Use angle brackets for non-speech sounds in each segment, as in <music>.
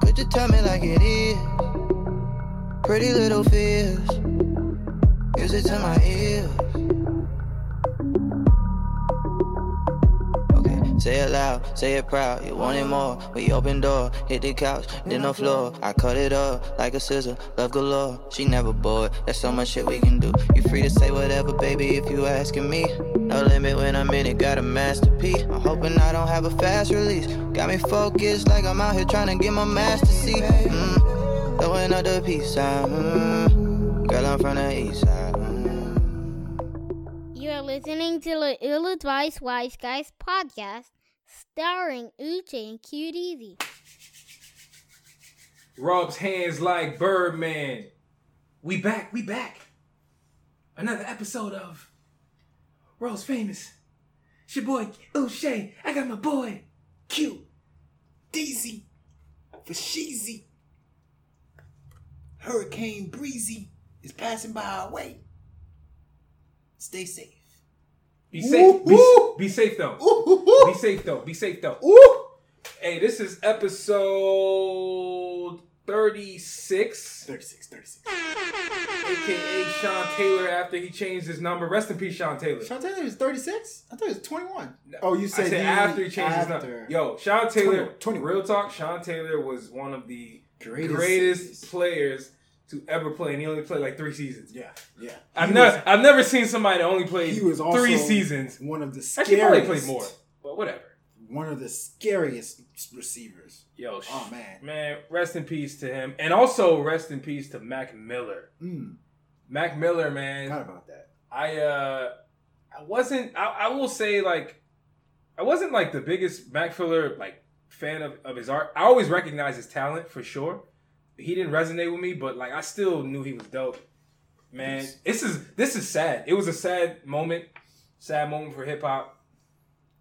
Could you tell me like it is? Pretty little fears. Music to my ears. Okay, say it loud, say it proud. You want it more. We open door, hit the couch, then the floor. I cut it up like a scissor, love galore. She never bored. There's so much shit we can do. You free to say whatever, baby, if you asking me. No limit when I'm in it, got a masterpiece. I'm hoping I don't have a fast release. Got me focused like I'm out here trying to get my master seat. Mm, throwing up the peace sign. Mm, girl, I'm from the east side. Mm. You are listening to the Ill Advised Wise Guys podcast, starring Uche and Cute Easy. Rubs hands like Birdman. We back, we back. Another episode of World's Famous. It's your boy O'Shea. I got my boy Q. Deezy, for Sheezy. Hurricane Breezy is passing by our way. Stay safe. Be safe. Be, be safe though. Ooh. Be safe though. Be safe though. Ooh. Hey, this is episode 36, 36, 36. aka Sean Taylor after he changed his number. Rest in peace, Sean Taylor. Sean Taylor is 36? I thought he was 21. Oh, you said, said after he changed his after. number. Yo, Sean Taylor, 20, 20. real talk, Sean Taylor was one of the Greatest greatest, players to ever play, and he only played like three seasons. Yeah, yeah. I've never, I've never seen somebody that only played he was also three seasons. One of the Actually, probably scariest. played more, but whatever. One of the scariest receivers. Yo, Oh, man. man, rest in peace to him, and also rest in peace to Mac Miller. Mm, Mac Miller, man, forgot about that. I uh I wasn't I, I will say like I wasn't like the biggest Mac Miller like fan of, of his art. I always recognized his talent for sure. He didn't resonate with me, but like I still knew he was dope. Man, this is this is sad. It was a sad moment. Sad moment for hip hop.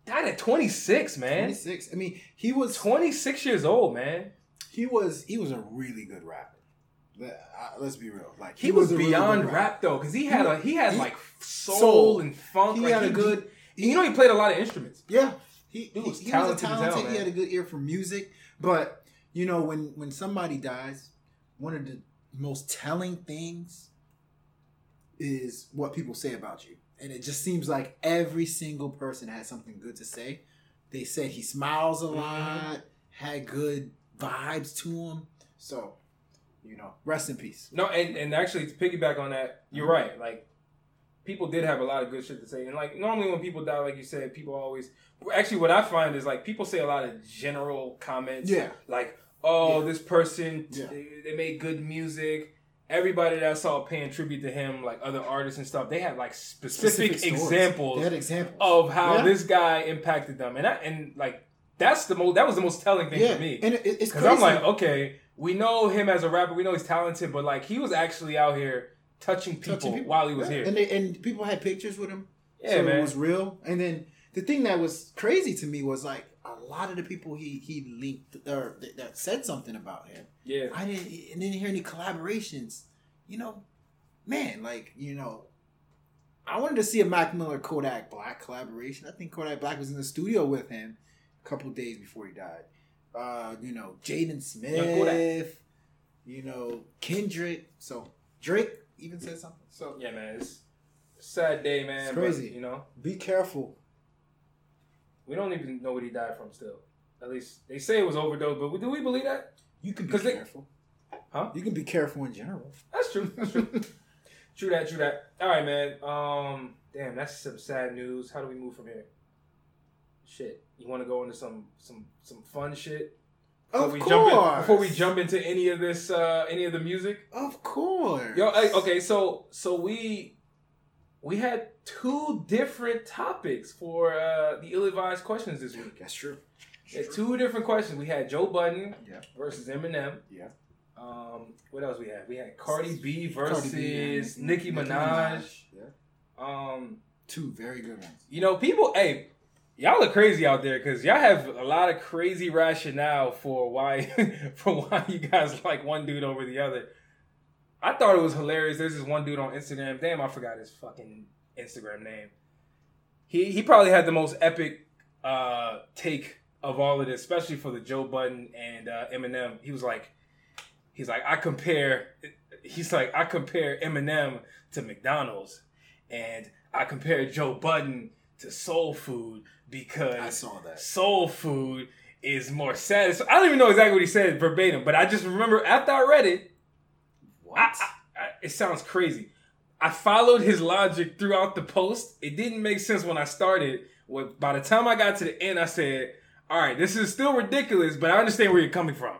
Died at 26, man. 26. I mean, he was 26 years old, man. he was he was a really good rapper. Let, let's be real. Like He, was, a really beyond good rap though, because he had a he had he- like soul, soul. and funk. He like, had a good. You know, he played a lot of instruments. Yeah, he, Dude he, was he was a talented hell, he had a good ear for music, but you know when when somebody dies, one of the most telling things is what people say about you, and it just seems like every single person had something good to say. They said he smiles a Mm-hmm. lot, had good vibes to him. So, you know, rest in peace. No, and, and actually to piggyback on that, you're Mm-hmm. right. Like people did have a lot of good shit to say, and like normally when people die, like you said, people always. Actually, what I find is like people say a lot of general comments. Yeah. Like, oh, Yeah. this person, Yeah. they, they made good music. Everybody that I saw paying tribute to him, like other artists and stuff, they had like specific, stories. examples examples of how Yeah. this guy impacted them, and I, and like that's the most that was the most telling thing Yeah, for me. and it, it's Because. I'm like, okay, we know him as a rapper, we know he's talented, but like he was actually out here touching people, touching people. while he was Yeah. here. and they, and people had pictures with him. yeah, so man. it was real. And then the thing that was crazy to me was like a lot of the people he he linked or that, that said something about him. yeah, I didn't didn't hear any collaborations. You know, man, like you know, I wanted to see a Mac Miller Kodak Black collaboration. I think Kodak Black was in the studio with him a couple days before he died. Uh, you know, Jaden Smith. You know, Kendrick. So Drake even said something. So yeah, man. It's a sad day, man. It's but, crazy. you know, be careful. We don't even know what he died from. Still, at least they say it was overdose, but do we believe that? You can be 'Cause they- careful. Huh? You can be careful in general. That's true. That's true. <laughs> true that. True that. All right, man. Um, damn, that's some sad news. How do we move from here? Shit, you want to go into some some some fun shit? Before Of we course. Jump in, before we jump into any of this, uh, any of the music. Of course. Yo, hey, okay, so so we we had two different topics for uh, the ill-advised questions this week. That's true. Had two different questions. We had Joe Budden Yeah. versus Eminem. Yeah. Um, what else we had? We had Cardi B Cardi versus B and Nicki, Minaj. Yeah. Um, Two very good ones. you know, people, hey, y'all are crazy out there because y'all have a lot of crazy rationale for why <laughs> for why you guys like one dude over the other. I thought it was hilarious. There's this one dude on Instagram. Damn, I forgot his fucking Instagram name. He he probably had the most epic uh take of all of this, especially for the Joe Budden and uh, Eminem. He was like, he's like, I compare, he's like, I compare Eminem to McDonald's, and I compare Joe Budden to Soul Food because I saw that. Soul Food is more satisfying. I don't even know exactly what he said verbatim, but I just remember after I read it, What? I, I, it sounds crazy. I followed his logic throughout the post. It didn't make sense when I started. When, by the time I got to the end, I said, "All right, this is still ridiculous, but I understand where you're coming from."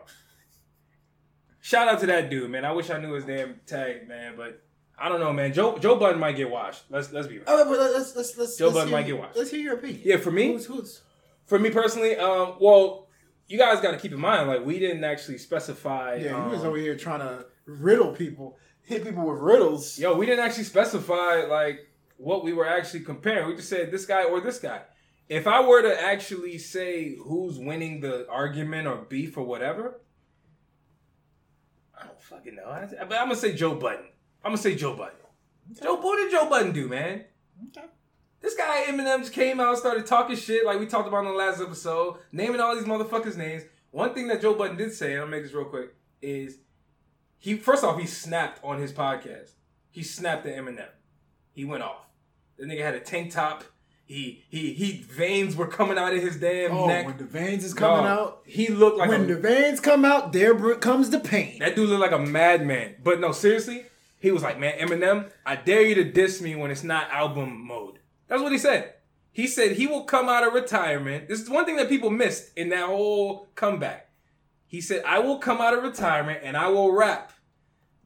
Shout out to that dude, man. I wish I knew his damn tag, man, but I don't know, man. Joe Joe Budden might get washed. Let's let's be real. Oh, but let's let's let's Joe let's Budden hear- might get watched. Let's hear your opinion. Yeah, for me, Who's who's for me personally, um, well, you guys got to keep in mind, like we didn't actually specify. Yeah, um, he was over here trying to riddle people, hit people with riddles. Yo, we didn't actually specify like what we were actually comparing. We just said this guy or this guy. If I were to actually say who's winning the argument or beef or whatever, I don't fucking know. I- But I'm gonna say Joe Budden. I'm gonna say Joe Budden. Joe, what did Joe Budden do, man? Okay. This guy Eminem just came out, started talking shit like we talked about in the last episode, naming all these motherfuckers' names. One thing that Joe Budden did say, and I'll make this real quick, is he first off he snapped on his podcast. He snapped at Eminem. He went off. The nigga had a tank top. He he he veins were coming out of his damn Oh, neck. when the veins is coming Dog, out, He looked like when a, the veins come out, there comes the pain. that dude looked like a madman. But no, seriously, he was like, man, Eminem, I dare you to diss me when it's not album mode. That's what he said. He said he will come out of retirement. This is one thing that people missed in that whole comeback. He said, I will come out of retirement and I will rap.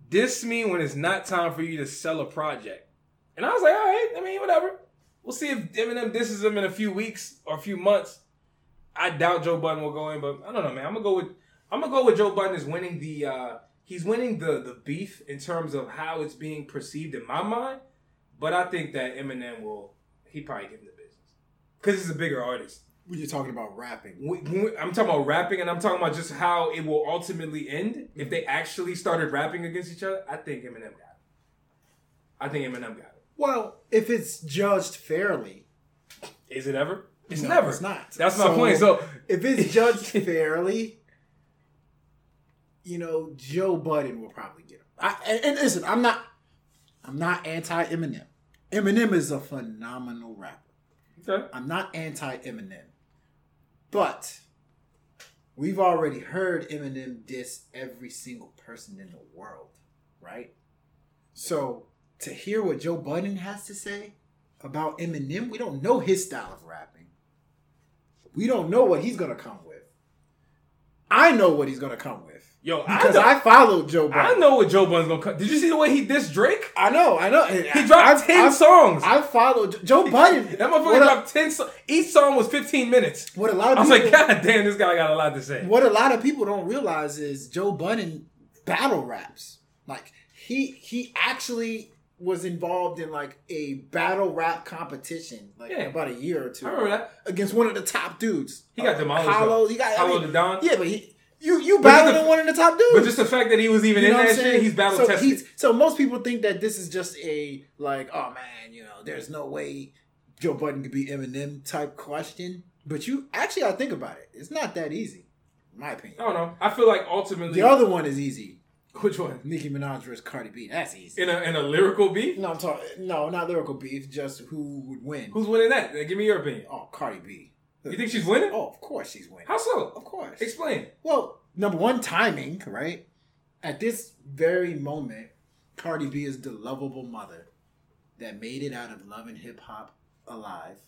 Diss me when it's not time for you to sell a project. And I was like, all right, I mean, whatever. We'll see if Eminem disses him in a few weeks or a few months. I doubt Joe Budden will go in, but I don't know, man. I'm gonna go with I'm gonna go with Joe Budden is winning the uh he's winning the the beef in terms of how it's being perceived in my mind. But I think that Eminem will he probably give him the business because he's a bigger artist. When you're talking about rapping, I'm talking about rapping, and I'm talking about just how it will ultimately end if mm-hmm. they actually started rapping against each other. I think Eminem got it. I think Eminem got it. well, if it's judged fairly, Is it ever? It's no, never. It's not. That's my point. So if it's <laughs> judged fairly, you know, Joe Budden will probably get him. I, and, and listen, I'm not, I'm not anti Eminem. Eminem is a phenomenal rapper. okay. I'm not anti Eminem, but we've already heard Eminem diss every single person in the world, right? So to hear what Joe Budden has to say about Eminem, we don't know his style of rapping. We don't know what he's gonna come with. I know what he's gonna come with Yo, I know, I, followed Joe Budden. I know what Joe Budden's gonna come. Did you see the way he dissed Drake? I know, I know. And He dropped I've- 10 I've- songs. I followed Joe Budden. <laughs> that motherfucker dropped 10 songs. Each song was 15 minutes. what a lot of I was people, like, God damn, this guy got a lot to say. what a lot of people don't realize is Joe Budden battle raps. Like he he actually was involved in like a battle rap competition like Yeah. about a year or two I remember that. against one of the top dudes. He got Uh, demolished, Hollow, he got I Hollow mean, the Don. Yeah, but he you you battled the- one of the top dudes. But just the fact that he was even You in know what that I'm shit, he's battle so tested. he's- so most people think that this is just a like, oh man, you know, there's no way Joe Budden could be Eminem type question. But you actually, I think about it, it's not that easy, in my opinion. I don't know. I feel like ultimately, The other one is easy. which one? Nicki Minaj versus Cardi B. That's easy. In a in a lyrical beef? no, I'm talking. No, not lyrical beef. Just who would win? Who's winning that? Give me your opinion. Oh, Cardi B. You think she's winning? Oh, of course she's winning. How so? Of course. Explain. Well, number one, timing, right? At this very moment, Cardi B is the lovable mother that made it out of love and hip hop alive.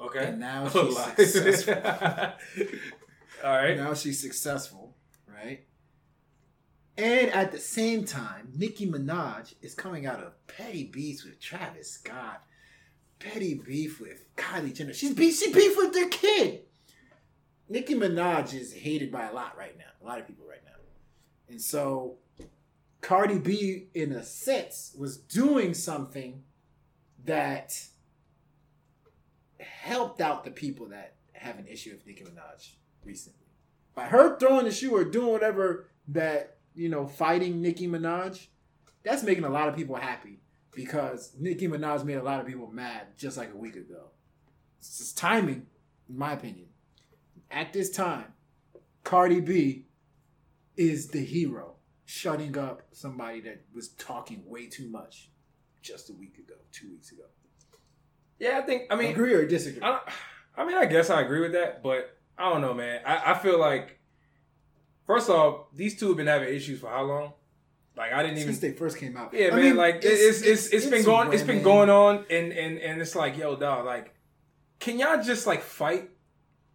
Okay. And now <laughs> she's Alive. successful. <laughs> All right. Now she's successful, right? And at the same time, Nicki Minaj is coming out of petty beefs with Travis Scott, petty beef with Kylie Jenner. She's she beef with their kid. Nicki Minaj is hated by a lot right now, a lot of people right now. And so Cardi B, in a sense, was doing something that helped out the people that have an issue with Nicki Minaj recently. By her throwing the shoe or doing whatever that, you know, fighting Nicki Minaj, that's making a lot of people happy because Nicki Minaj made a lot of people mad just like a week ago. It's just timing, in my opinion. at this time, Cardi B is the hero, shutting up somebody that was talking way too much just a week ago, two weeks ago. Yeah, I think. I mean, Agree or disagree? I, I mean, I guess I agree with that, but I don't know, man. I, I feel like, first off, these two have been having issues for how long? Like I didn't even. Since they first came out. Yeah, I man. mean, like it's it's, it's been going it's been going on, and and and it's like, yo, dog, like, can y'all just like fight?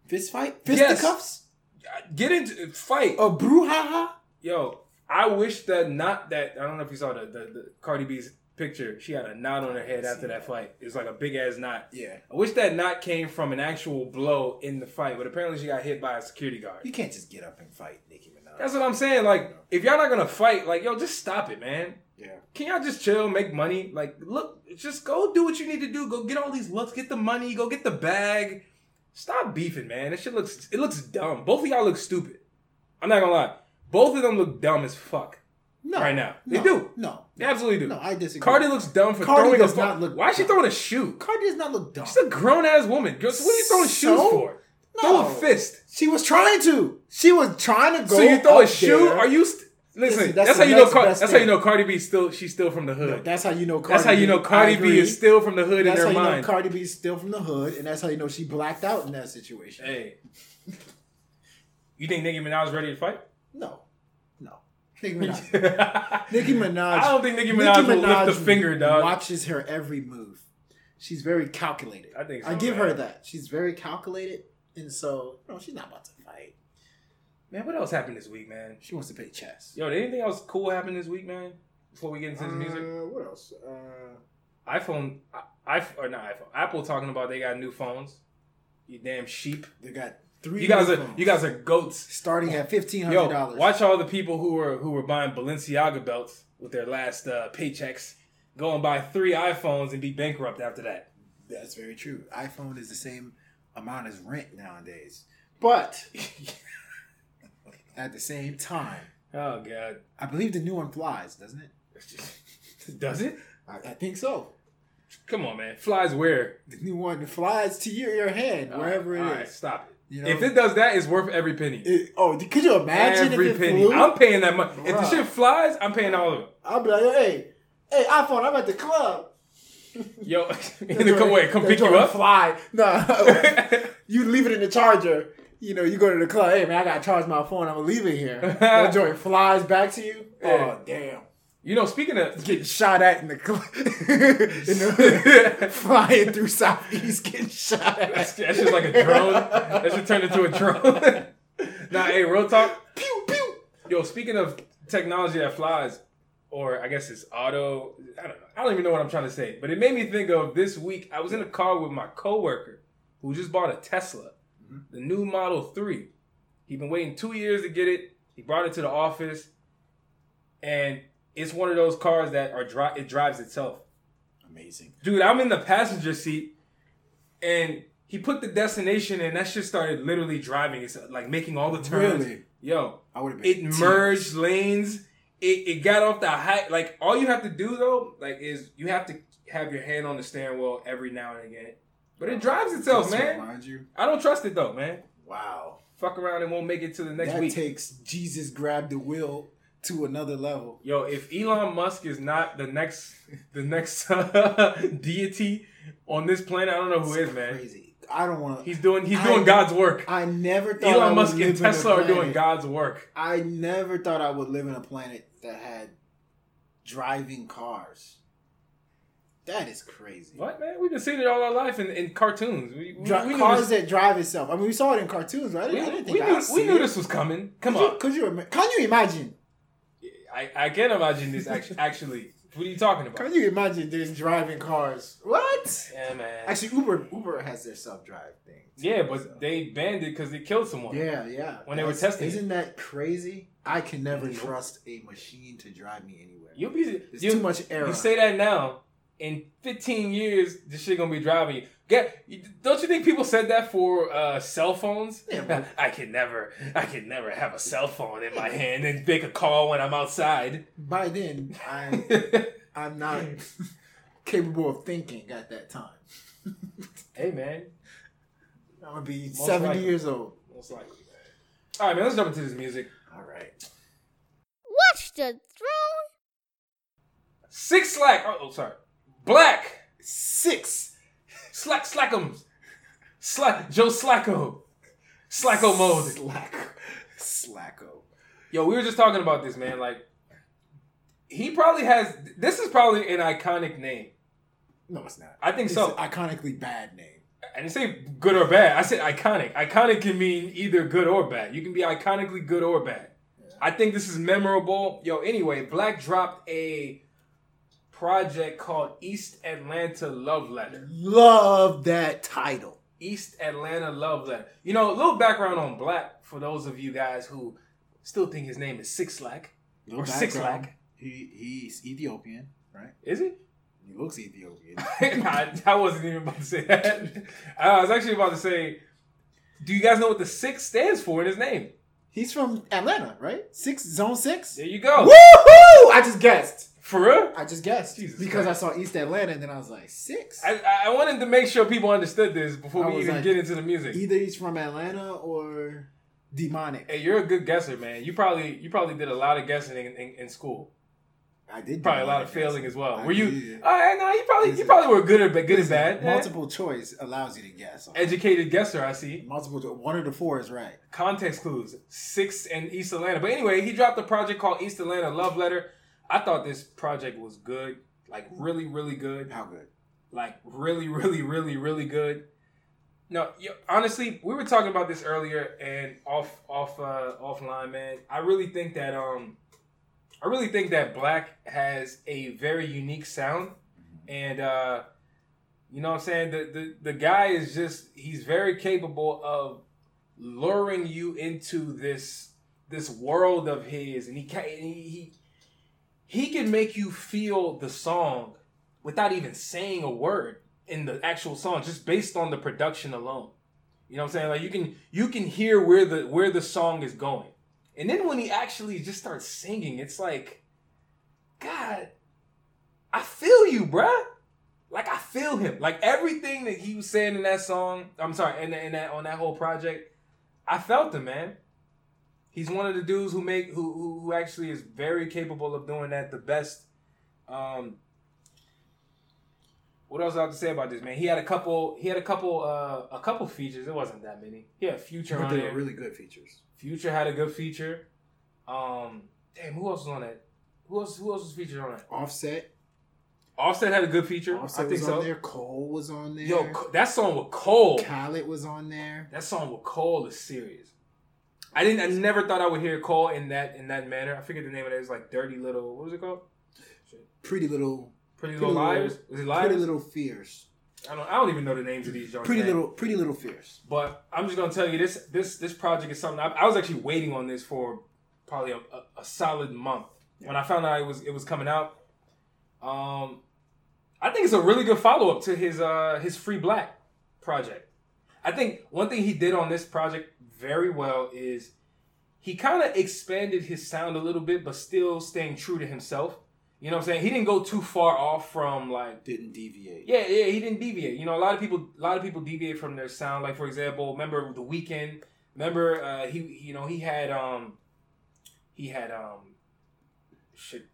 Fist fight? Fist Yes. Fisticuffs? Uh, get into fight. A brouhaha? Yo, I wish that not that I don't know if you saw the the, the Cardi B's picture. She had a knot on her head after that fight. It was like a big ass knot. Yeah. I wish that knot came from an actual blow in the fight, but apparently she got hit by a security guard. You can't just get up and fight Nicki Minaj. That's what I'm saying. Like, if y'all not gonna fight, like, yo, just stop it, man. yeah. Can y'all just chill, make money? Like, look, just go do what you need to do. Go get all these looks, get the money, go get the bag. Stop beefing, man. This shit looks it looks dumb. Both of y'all look stupid. I'm not gonna lie. Both of them look dumb as fuck. No. Right now. They no, do. No. They absolutely do. No, I disagree. Cardi looks dumb for Cardi throwing a does fu- not look Why is she throwing a shoe? Cardi does not look dumb. She's a grown ass woman. Girl, so what are you throwing shoes So? For? Throw a fist. She was trying to. She was trying to go. so you throw a shoe? there. Are you? St- Listen, Listen, that's, that's how you know. Car- that's how you know Cardi B still. She's still from the hood. No, that's how you know. Cardi that's how you know Cardi B is still from the hood That's in how their you know mind. Cardi B's still from the hood, and that's how you know she blacked out in that situation. hey, you think Nicki Minaj ready to fight? No, no. Nicki Minaj. I <laughs> Nicki Minaj. I don't think Nicki Minaj will lift the finger, dog. Watches her every move. She's very calculated. I think so, I give man. her that. She's very calculated, and so no, she's not about to fight. Man, what else happened this week, man? She wants to play chess. Yo, did anything else cool happen this week, man? Before we get into this music, Uh, what else? Uh, iPhone, I, I or not iPhone, Apple talking about they got new phones. You damn sheep. they got three. You guys new are phones, you guys are goats. starting at fifteen hundred Yo, dollars. watch all the people who were who were buying Balenciaga belts with their last uh, paychecks, go and buy three iPhones and be bankrupt after that. That's very true. iPhone is the same amount as rent nowadays, but at the same time, Oh god, I believe the new one flies, doesn't it? <laughs> does it? I, I think so. Come on, man. Flies where? The new one flies to your, your hand oh, wherever All it right, stop it. You know? If it does that, it's worth every penny. It- oh, could you imagine every penny. flew? I'm paying that money. If the shit flies, I'm paying all of it. I'll be like, hey, hey, iPhone, I'm at the club. Yo, <laughs> in the come wait, come pick you up. Fly. No, <laughs> you leave it in the charger. You know, you go to the club. Hey man, I gotta charge my phone. I'm gonna leave it here. that <laughs> joint flies back to you. Yeah. Oh damn! you know, speaking of Getting shot at in the club, in the, flying through southeast, getting shot at. That's, that's just like a drone. That should turn into a drone. nah, hey, real talk. Pew pew. Yo, speaking of technology that flies, or I guess it's auto. I don't know. I don't even know what I'm trying to say. But it made me think of this week. I was in a car with my coworker who just bought a Tesla, mm-hmm. the new Model Three. He'd been waiting two years to get it. He brought it to the office, and it's one of those cars that are dri- it drives itself. Amazing. Dude, I'm in the passenger seat, and he put the destination, and that shit started literally driving. It's like making all the turns. Really? Yo, I would have been. it merged lanes. It, it got off the height. Like all you have to do though, like is you have to have your hand on the steering wheel every now and again. But it drives itself, Just man. Remind you. I don't trust it though, man. Wow. Fuck around and won't make it to the next that week. takes Jesus grabbed the wheel to another level. Yo, if Elon Musk is not the next the next <laughs> deity on this planet, I don't know who is, man. Crazy. I don't want to. He's doing he's I- doing God's work. I never thought I Elon would Musk live and in a Tesla are doing planet- God's work. I never thought I would live in a planet that had driving cars. That is crazy. What man? We've been seeing it all our life in, in cartoons. We, we, Dri- we cars this, that drive itself. I mean, we saw it in cartoons, right? I we, I didn't we knew, we knew this was coming. Come could on. You, could you? Can you imagine? I, I can imagine this <laughs> actually. actually. What are you talking about? Can you imagine there's driving cars? What? Yeah, man. Actually, Uber Uber has their self drive thing. yeah, but they banned it because they killed someone. Yeah, yeah. When they were testing isn't that crazy? I can never trust a machine to drive me anywhere. You'll be. There's too much error. You say that now. In 15 years, this shit gonna be driving you. Get? Don't you think people said that for uh, cell phones? Yeah, <laughs> I can never, I can never have a cell phone in my hand and make a call when I'm outside. By then, I'm <laughs> I'm not capable of thinking at that time. hey man, I'm gonna be Most 70 likely. years old. Most likely, man. All right, man. Let's jump into this music. All right. Watch the throne. Six slack. Oh, oh sorry. Black. Six. Slack slackums. Slack Joe Slacko. Slacko mode. Slack. Slacko. Yo, we were just talking about this, man. Like, he probably has. This is probably an iconic name. No, it's not. I think It's so. an iconically bad name. I didn't say good or bad. I said iconic. Iconic can mean either good or bad. You can be iconically good or bad. I think this is memorable. Yo, anyway, 6lack dropped a project called East Atlanta Love Letter. Love that title. East Atlanta Love Letter. You know, a little background on 6lack for those of you guys who still think his name is Six Slack. Little Or Six. Lack. He he's Ethiopian, right? Is he? He looks Ethiopian. <laughs> I, I wasn't even about to say that. <laughs> I was actually about to say, do you guys know what the six stands for in his name? he's from Atlanta, right? Six zone six. There you go. Woohoo! I just guessed. For real? I just guessed Jesus because Christ. I saw East Atlanta, and then I was like six. I, I wanted to make sure people understood this before I we even like, get into the music. Either he's from Atlanta or demonic. Hey, you're a good guesser, man. You probably you probably did a lot of guessing in, in, in school. I did Probably a lot of guessing. failing as well. I Were you? did. All right, no, you probably you Listen. probably were good or good and Listen, bad. Eh? Multiple choice allows you to guess. Educated guesser, I see. Multiple. cho- One of the four is right. context clues. Six and East Atlanta. But anyway, he dropped a project called East Atlanta Love Letter. I thought this project was good. Like really, really good. How good? Like really, <laughs> really, really, really good. No, you, honestly, we were talking about this earlier and off off uh offline, man. I really think that um I really think that 6lack has a very unique sound. And uh you know what I'm saying? The the the guy is just he's very capable of luring you into this this world of his and he can he he, he can make you feel the song without even saying a word in the actual song just based on the production alone you know what i'm saying like you can you can hear where the where the song is going and then when he actually just starts singing it's like god i feel you bruh like I feel him. Like everything that he was saying in that song. I'm sorry, in, in that on that whole project, I felt him, man. He's one of the dudes who make who who, actually is very capable of doing that the best. Um, what else I have to say about this man? He had a couple. He had a couple. Uh, a couple features. It wasn't that many. He had Future But on they were really good features. Future had a good feature. Um, damn, who else was on that? Who else? Who else was featured on that? Offset. Offset had a good feature. Offset I think was so. on there. Cole was on there. Yo, that song with Cole. Khalid was on there. That song with Cole is serious. I didn't. I never thought I would hear Cole in that in that manner. I forget the name of it. It's like Dirty Little. What was it called? Pretty little. Pretty, Pretty Little Little- Liars. Was it Liars? Pretty little fears. I don't. I don't even know the names of these. Pretty man. little. Pretty little fears. But I'm just gonna tell you this. This this project is something. I, I was actually waiting on this for probably a, a, a solid month. When I found out it was it was coming out, um, I think it's a really good follow up to his uh his Free 6lack project. I think one thing he did on this project very well is he kind of expanded his sound a little bit, but still staying true to himself. You know what I'm saying? He didn't go too far off from like Didn't deviate. yeah, yeah, he didn't deviate. You know, a lot of people, a lot of people deviate from their sound. Like for example, remember the Weeknd. Remember, uh, he, you know, he had, um, he had, um, shit,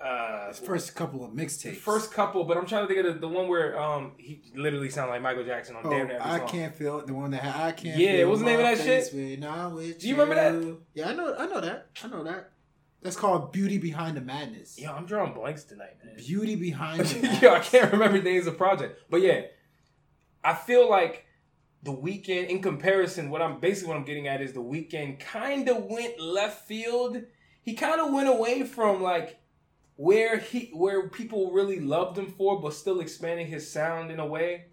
uh, His first couple of mixtapes. first couple. But I'm trying to think of the, the one where, um, he literally sounded like Michael Jackson on Oh, damn near I song. can't feel it. the one that I can't. Yeah, feel what's the name of that shit? Do you remember that? Yeah, I know. I know that. I know that. That's called "Beauty Behind the Madness." Yeah, I'm drawing blanks tonight, man. Beauty Behind <laughs> the Madness. Yo, I can't remember names of project. But yeah, I feel like the Weeknd, in comparison, what I'm basically what I'm getting at is the Weeknd kind of went left field. He kind of went away from like where he where people really loved him for, but still expanding his sound in a way.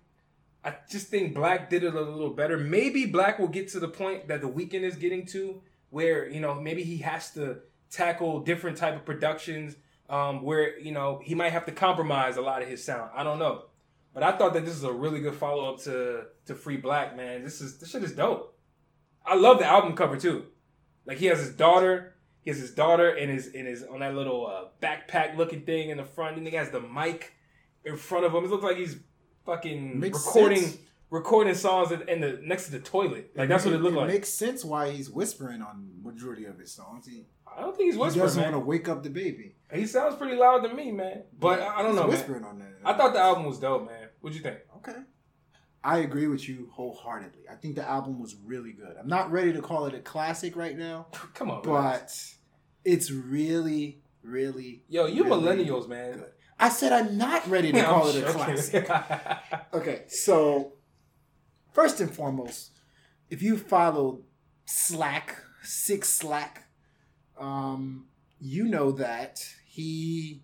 I just think 6lack did it a little better. Maybe 6lack will get to the point that the Weeknd is getting to, where you know maybe he has to tackle different type of productions um, where you know he might have to compromise a lot of his sound. I don't know, but I thought that this is a really good follow up to to Free 6lack man. This is this shit is dope. I love the album cover too. Like he has his daughter, he has his daughter and his in his on that little uh, backpack looking thing in the front, and he has the mic in front of him. It looks like he's fucking Makes recording sense. recording songs in, in the next to the toilet. Like that's what it looked like. It like. makes sense why he's whispering on majority of his songs. He, I don't think he's he whispering, doesn't want to wake up the baby. He sounds pretty loud to me, man. But I, I don't know, man. Whispering on that. I thought the album was dope, man. What'd you think? Okay. I agree with you wholeheartedly. I think the album was really good. I'm not ready to call it a classic right now, <laughs> Come on, man. but it's really, really. Yo, you really millennials, man. good. I said I'm not ready to <laughs> call it a classic. <laughs> Okay, so first and foremost, if you followed Slack, Six Slack, um, you know that he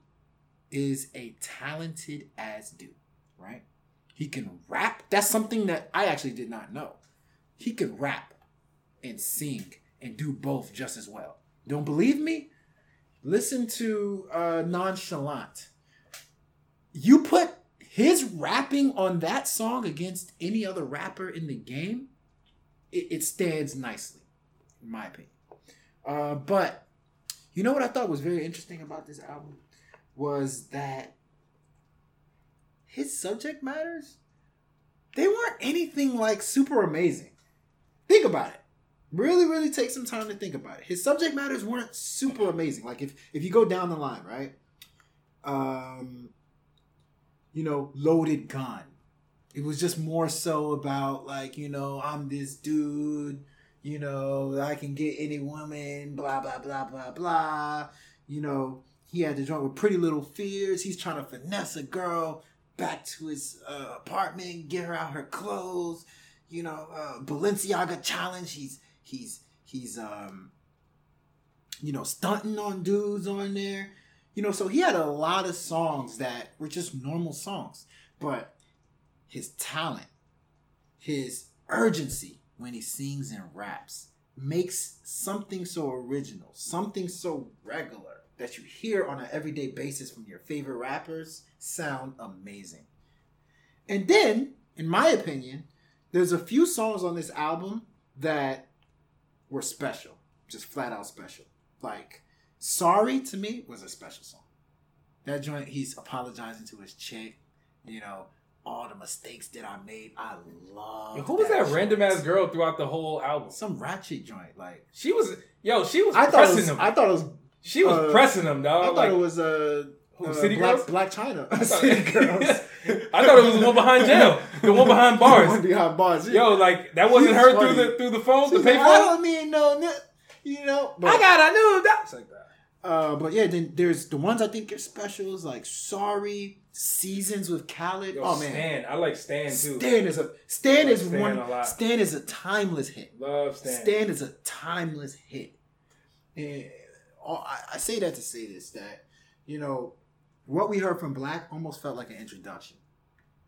is a talented as dude, right? He can rap. That's something that I actually did not know. He can rap and sing and do both just as well. Don't believe me? Listen to uh, Nonchalant. You put his rapping on that song against any other rapper in the game, it, it stands nicely, in my opinion. Uh, but you know what I thought was very interesting about this album was that his subject matters they weren't anything like super amazing. Think about it. Really, really take some time to think about it. His subject matters weren't super amazing. Like if if you go down the line, right? Um, you know, loaded gun. It was just more so about like, you know, I'm this dude, you know, I can get any woman, blah blah blah blah blah. You know, he had to join with Pretty Little Fears. He's trying to finesse a girl back to his uh, apartment, get her out her clothes. You know, uh, Balenciaga challenge. He's he's he's um, you know, stunting on dudes on there. You know, so he had a lot of songs that were just normal songs, but his talent, his urgency when he sings and raps makes something so original, something so regular that you hear on an everyday basis from your favorite rappers sound amazing. And then, in my opinion, there's a few songs on this album that were special, just flat out special. Like, Sorry to me was a special song. That joint, he's apologizing to his chick, you know, all the mistakes that I made. I love. Who was that joint. random ass girl throughout the whole album? Some ratchet joint. Like She was, yo, she was I thought, pressing it was, him. I thought it was. she was uh, pressing him, dog. I thought like, it was uh, who, uh, City Black, Girls? Blac Chyna. <laughs> I <laughs> thought, City Girls. <laughs> I thought it was the one behind jail, the one behind One bars. behind bars. Yo, like that wasn't She's her funny. through the through the phone, the She's like, I don't mean no, you know. But, I got, I knew that. It's like that. Uh, but yeah, then there's the ones I think are specials like Sorry, Seasons with Khalid. Yo, oh man, Stan, I like Stan too. Stan is a Stan like is Stan one. a. Stan is a timeless hit. Love Stan. Stan is a timeless hit. And I, I say that to say this that you know what we heard from 6lack almost felt like an introduction.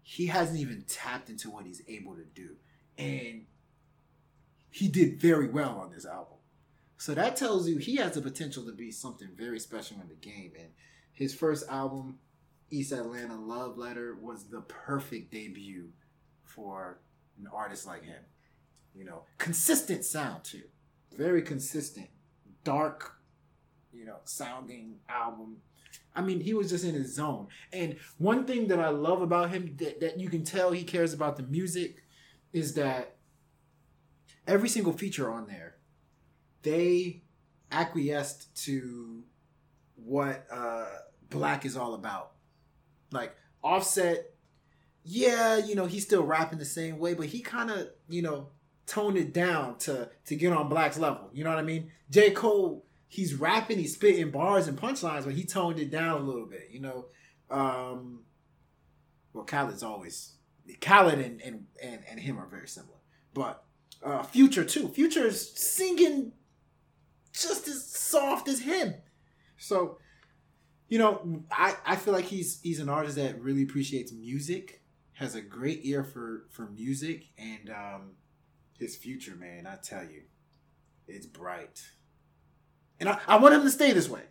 He hasn't even tapped into what he's able to do, mm. and he did very well on this album. So that tells you he has the potential to be something very special in the game. And his first album, East Atlanta Love Letter, was the perfect debut for an artist like him. You know, consistent sound too, very consistent, dark, you know, sounding album. I mean, he was just in his zone. And one thing that I love about him that, that you can tell he cares about the music is that every single feature on there, they acquiesced to what uh, 6lack is all about. Like Offset, yeah, you know, he's still rapping the same way, but he kind of, you know, toned it down to to get on 6lack's level. You know what I mean? J. Cole, he's rapping, he's spitting bars and punchlines, but he toned it down a little bit, you know. Um well Khalid's always Khalid and and, and, and him are very similar. But uh Future too. Future's singing just as soft as him. So, you know, I, I feel like he's he's an artist that really appreciates music, has a great ear for for music, and um, his future, man, I tell you, it's bright. And I, I want him to stay this way.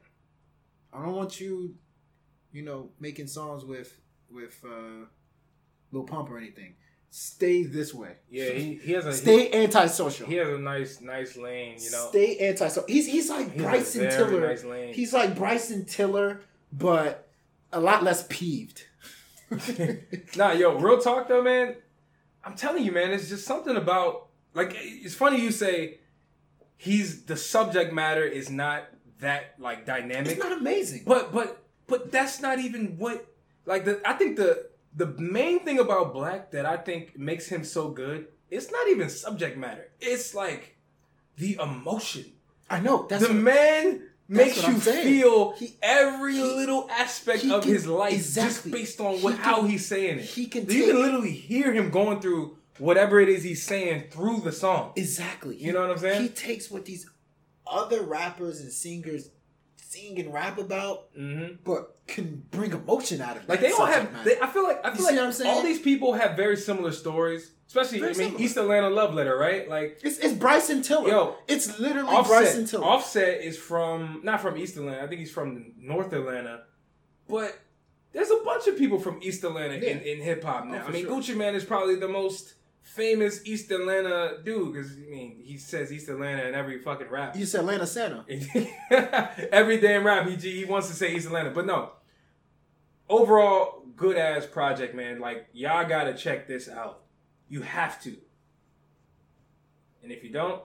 I don't want you, you know, making songs with with uh, Lil Pump or anything. Stay this way. Yeah, he, he has a Stay antisocial. He, he has a nice nice lane, you know. Stay antisocial. He's he's like He has a Bryson Tiller. nice lane. He's like Bryson Tiller, but a lot less peeved. <laughs> nah, yo, real talk though, man. I'm telling you, man, it's just something about like it's funny you say he's the subject matter is not that like dynamic. It's not amazing. But but but that's not even what like the I think the the main thing about 6lack that I think makes him so good, it's not even subject matter. It's like the emotion. I know that's the what- man makes what you feel He- every he- little aspect of can- his life exactly. just based on He how can- he's saying it. he can you can literally hear him going through whatever it is he's saying through the song. Exactly. You know what I'm saying? He takes what these other rappers and singers sing and rap about, hmm but can bring emotion out of it. Like they all have. They, I feel like I feel see like what I'm saying? all these people have very similar stories. Especially, Very I mean, similar. East Atlanta love letter, right? Like it's, it's Bryson Tiller. Yo, it's literally Bryson Offset. Tiller. Offset is from not from East Atlanta. I think he's from North Atlanta, but there's a bunch of people from East Atlanta in, Yeah. in hip hop Oh, now. for I mean, sure. Gucci Mane is probably the most famous East Atlanta dude because I mean he says East Atlanta in every fucking rap. You said Atlanta Santa. <laughs> Every damn rap, he, he wants to say East Atlanta, but no. Overall, good ass project, man. Like y'all gotta check this out. You have to. And if you don't,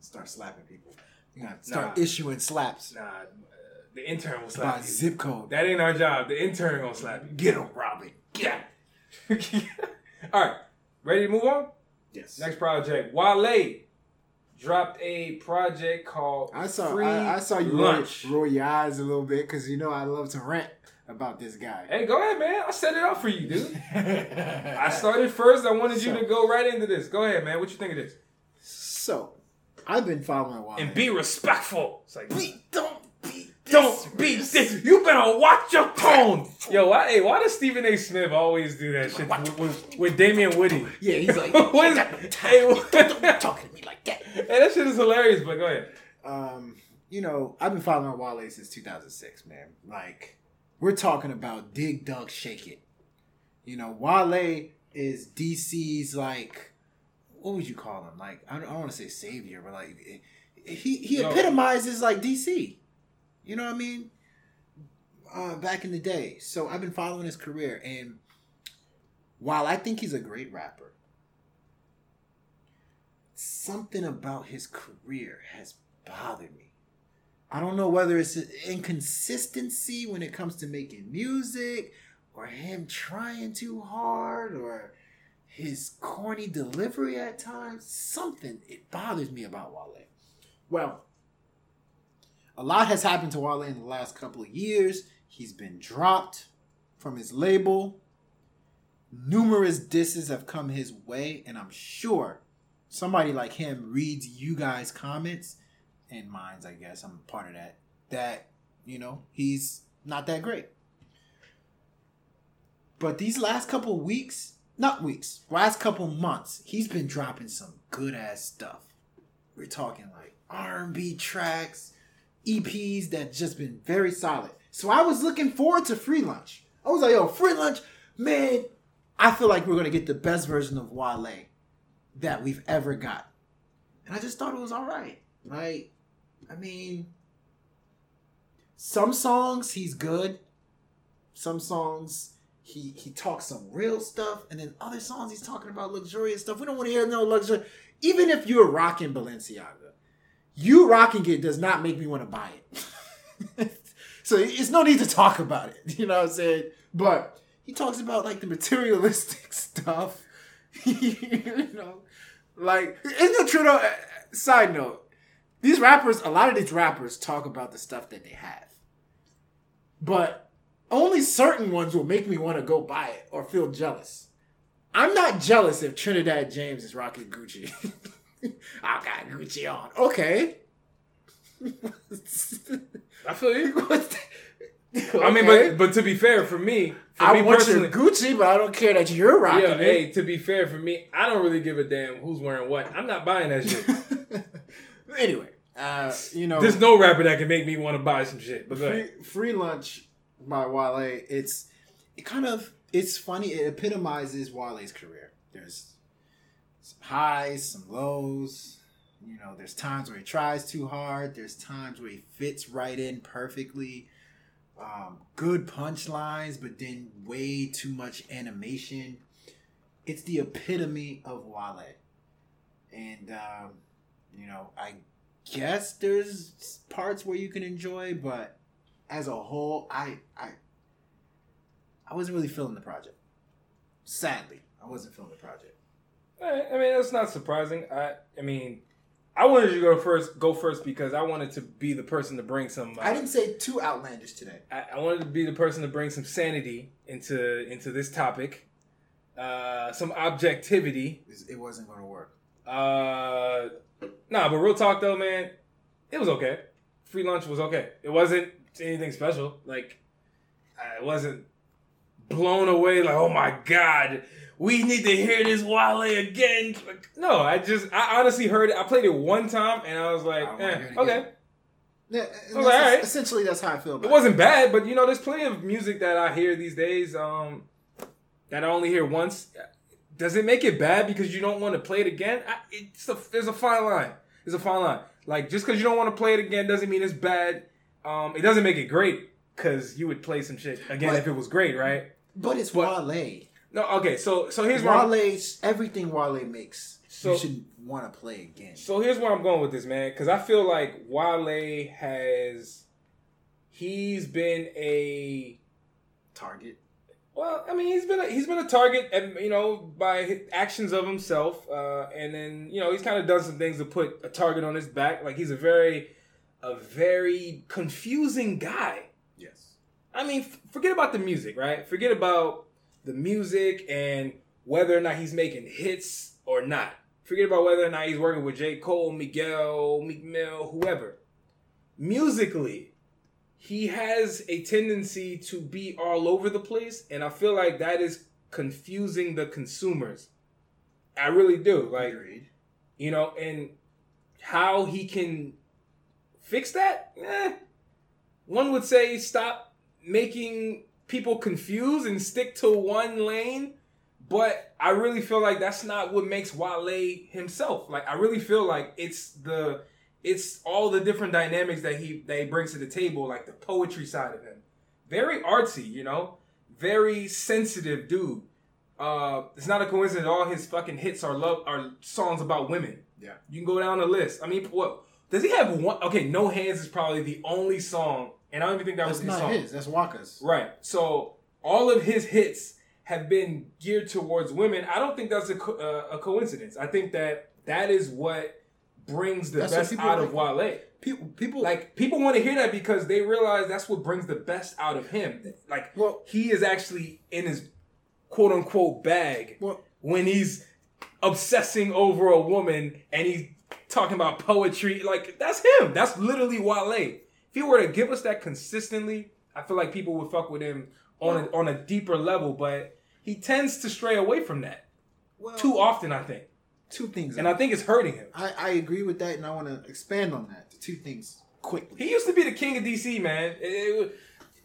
Start slapping people. You gotta start Nah. issuing slaps nah, uh, the intern will by slap you. zip code. That ain't our job. The intern gonna slap you. Get him, Robin. Yeah. <laughs> All right, ready to move on? Yes. Next project, Wale dropped a project called I saw Free I, I saw you roll, Lunch. roll your eyes a little bit because you know I love to rant about this guy. Hey, go ahead, man. I set it up for you, dude. <laughs> I started first. I wanted you to go right into this. Go ahead, man. What you think of this? So, I've been following Wale. And be respectful. It's like, Be- don't don't be this. You better watch your tone. Yo, why? Hey, why does Stephen A. Smith always do that shit with, with, with Damien Woody? Yeah, he's like, <laughs> What is- "I got no time. hey, don't, don't be talking to me like that. Hey, that shit is hilarious. But go ahead. Um, you know, I've been following Wale since 2006, man. Like, we're talking about Dig Dug Shake It. You know, Wale is DC's like, what would you call him? Like, I don't, I don't want to say savior, but like, he he epitomizes like DC. You know what I mean? Uh, back in the day. So I've been following his career, and while I think he's a great rapper, something about his career has bothered me. I don't know whether it's inconsistency when it comes to making music, or him trying too hard, or his corny delivery at times. Something it bothers me about Wale. Well, a lot has happened to Wale in the last couple of years. He's been dropped from his label. Numerous disses have come his way, and I'm sure somebody like him reads you guys' comments and minds, I guess. I'm part of that. That, you know, he's not that great. But these last couple weeks, not weeks, last couple months, he's been dropping some good ass stuff. We're talking like R&B tracks, EPs that just been very solid. So I was looking forward to Free Lunch. I was like, yo, Free Lunch, man, I feel like we're gonna get the best version of Wale that we've ever got. And I just thought it was all right. Like, I mean, some songs he's good. Some songs he he talks some real stuff, and then other songs he's talking about luxurious stuff. We don't want to hear no luxury. Even if you're rocking Balenciaga, you rocking it does not make me want to buy it. <laughs> so it's no need to talk about it. <laughs> You know what I'm saying? But he talks about like the materialistic <laughs> stuff. you know, like isn't it true though? Side note: These rappers, a lot of these rappers talk about the stuff that they have, but only certain ones will make me want to go buy it or feel jealous. I'm not jealous if Trinidad James is rocking Gucci. <laughs> I got Gucci on. Okay. <laughs> I feel you. <laughs> What's that? I mean, but but to be fair, for me, for I me want your Gucci, but I don't care that you're rocking yeah, it. hey, to be fair, for me, I don't really give a damn who's wearing what. I'm not buying that shit. anyway, uh, you know, There's no rapper that can make me want to buy some shit. But free, free lunch by Wale. It's it kind of it's funny. It epitomizes Wale's career. There's some highs, some lows. You know, there's times where he tries too hard. There's times where he fits right in perfectly. Um, good punchlines, but then way too much animation. it's the epitome of Wale, and um, you know, I guess there's parts where you can enjoy, but as a whole, I I I wasn't really feeling the project. Sadly, I wasn't feeling the project. Eh, I mean, that's not surprising. I, I mean, I wanted you to go first. Go first because I wanted to be the person to bring some. Uh, I didn't say too outlandish today. I, I wanted to be the person to bring some sanity into into this topic, uh, some objectivity. It wasn't going to work. Uh, nah, but real talk though, man, it was okay. Free lunch was okay. It wasn't anything special. Like, I wasn't blown away. Like, oh my god, we need to hear this Wale again. No, I just, I honestly heard it. I played it one time and I was like, I eh, okay. Yeah, and was that's- alright. Essentially, that's how I feel. About It It wasn't bad, but you know, there's plenty of music that I hear these days um, that I only hear once. Does it make it bad because you don't want to play it again? I, it's a, there's a fine line. There's a fine line. Like just because you don't want to play it again doesn't mean it's bad. Um, it doesn't make it great because you would play some shit again But- if it was great, right? But it's But- Wale. No, okay. So so here's where I'm, everything Wale makes. So- you should want to play again. so here's where I'm going with this, man. Because I feel like Wale has he's been a Target. Well, I mean, he's been a, he's been a target, and you know, by actions of himself, uh, and then you know, he's kind of done some things to put a target on his back. Like he's a very, a very confusing guy. Yes. I mean, f- forget about the music, right? Forget about the music and whether or not he's making hits or not. Forget about whether or not he's working with J. Cole, Miguel, Meek Mill, whoever. Musically, he has a tendency to be all over the place, and I feel like that is confusing the consumers. I really do. Like, Agreed. you know, and how he can fix that? Eh, one would say stop making people confused and stick to one lane. But I really feel like that's not what makes Wale himself. Like I really feel like it's the it's all the different dynamics that he that he brings to the table, like the poetry side of him. Very artsy, you know, very sensitive dude. Uh, it's not a coincidence. All his fucking hits are love are songs about women. Yeah. You can go down the list. I mean, what does he have? One okay, No Hands is probably the only song, and I don't even think that That's was his not song. his. That's Waka's. Right. So all of his hits have been geared towards women. I don't think that's a, co- uh, a coincidence. I think that that is what brings the That's what best people out of like. Wale. People, people Like people want to hear that because they realize that's what brings the best out of him. Like Well- he is actually in his quote unquote bag Well, when he's obsessing over a woman and he's talking about poetry. Like that's him. That's literally Wale. If he were to give us that consistently, I feel like people would fuck with him on a, on a deeper level. But he tends to stray away from that well, too often. I think, Two things. and I think it's hurting him. I, I agree with that, and I want to expand on that. Two things quickly. He used to be the king of DC, man. It- it-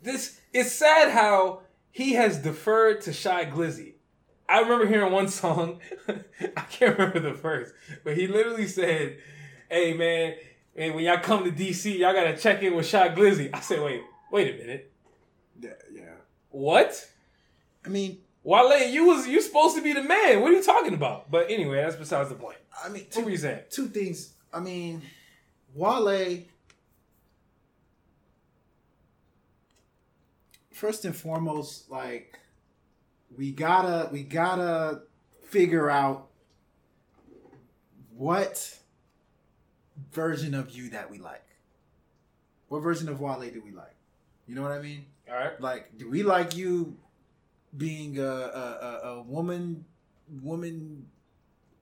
this it's sad how he has deferred to Shy Glizzy. I remember hearing one song. <laughs> I can't remember the verse, but he literally said, "Hey, man, man, when y'all come to DC, y'all gotta check in with Shy Glizzy." I said, "Wait, wait a minute, Yeah, yeah. what?" I mean, Wale, you was you supposed to be the man. What are you talking about? But anyway, that's besides the point. I mean, What were two, you saying? two things. I mean, Wale. First and foremost, like we gotta we gotta figure out what version of you that we like. What version of Wale do we like? You know what I mean? All right. Like, do we like you being a a, a, a woman woman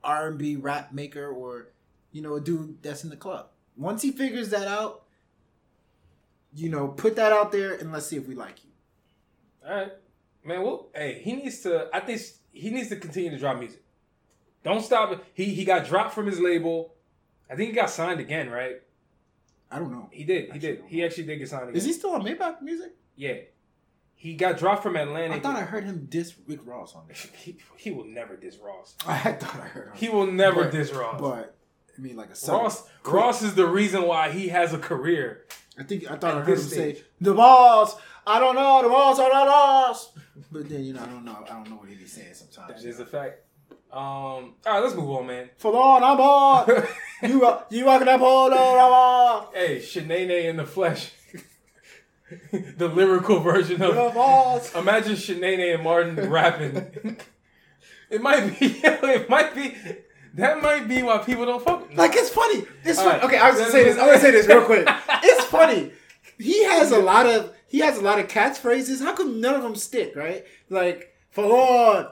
R and B rap maker, or you know, a dude that's in the club? Once he figures that out, you know, put that out there and let's see if we like you. All right, man. Well, hey, he needs to. I think he needs to continue to drop music. Don't stop. He he got dropped from his label. I think he got signed again, right? I don't know. He did. He Actually, did. He actually did get signed again. Is he still on Maybach Music? Yeah. He got dropped from Atlantic. I thought I heard him diss Rick Ross on this. <laughs> he, he will never diss Ross. <laughs> I thought I heard him. He will never But- diss Ross. But I mean, like a Ross Ross is the reason why he has a career. I think I thought At I heard him this say the balls. I don't know the balls are not us. But then you know I don't know I don't know what he be saying sometimes. That is a fact. Um, all right, let's move on, man. For on, I'm on. <laughs> you you walking that pole, I'm on. Hey, Shanae in the flesh. <laughs> the lyrical version of I'm. Imagine Shanae and Martin rapping. it might be. <laughs> It might be. That might be why people don't fuck. Like it's funny. It's funny. right. Okay, I was gonna say this. I'm gonna say this real quick. It's funny. He has a lot of he has a lot of catchphrases. How come none of them stick? Right? Like Falon,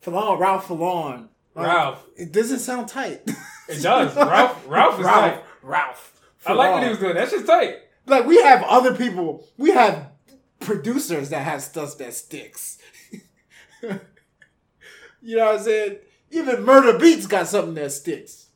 Falon, Ralph Falon. Like, Ralph. It doesn't sound tight. It does. Ralph. Ralph is Ralph. tight. Ralph. I like what he was doing. That's just tight. Like we have other people. We have producers that have stuff that sticks. <laughs> you know what I'm saying? Even Murder Beats got something that sticks.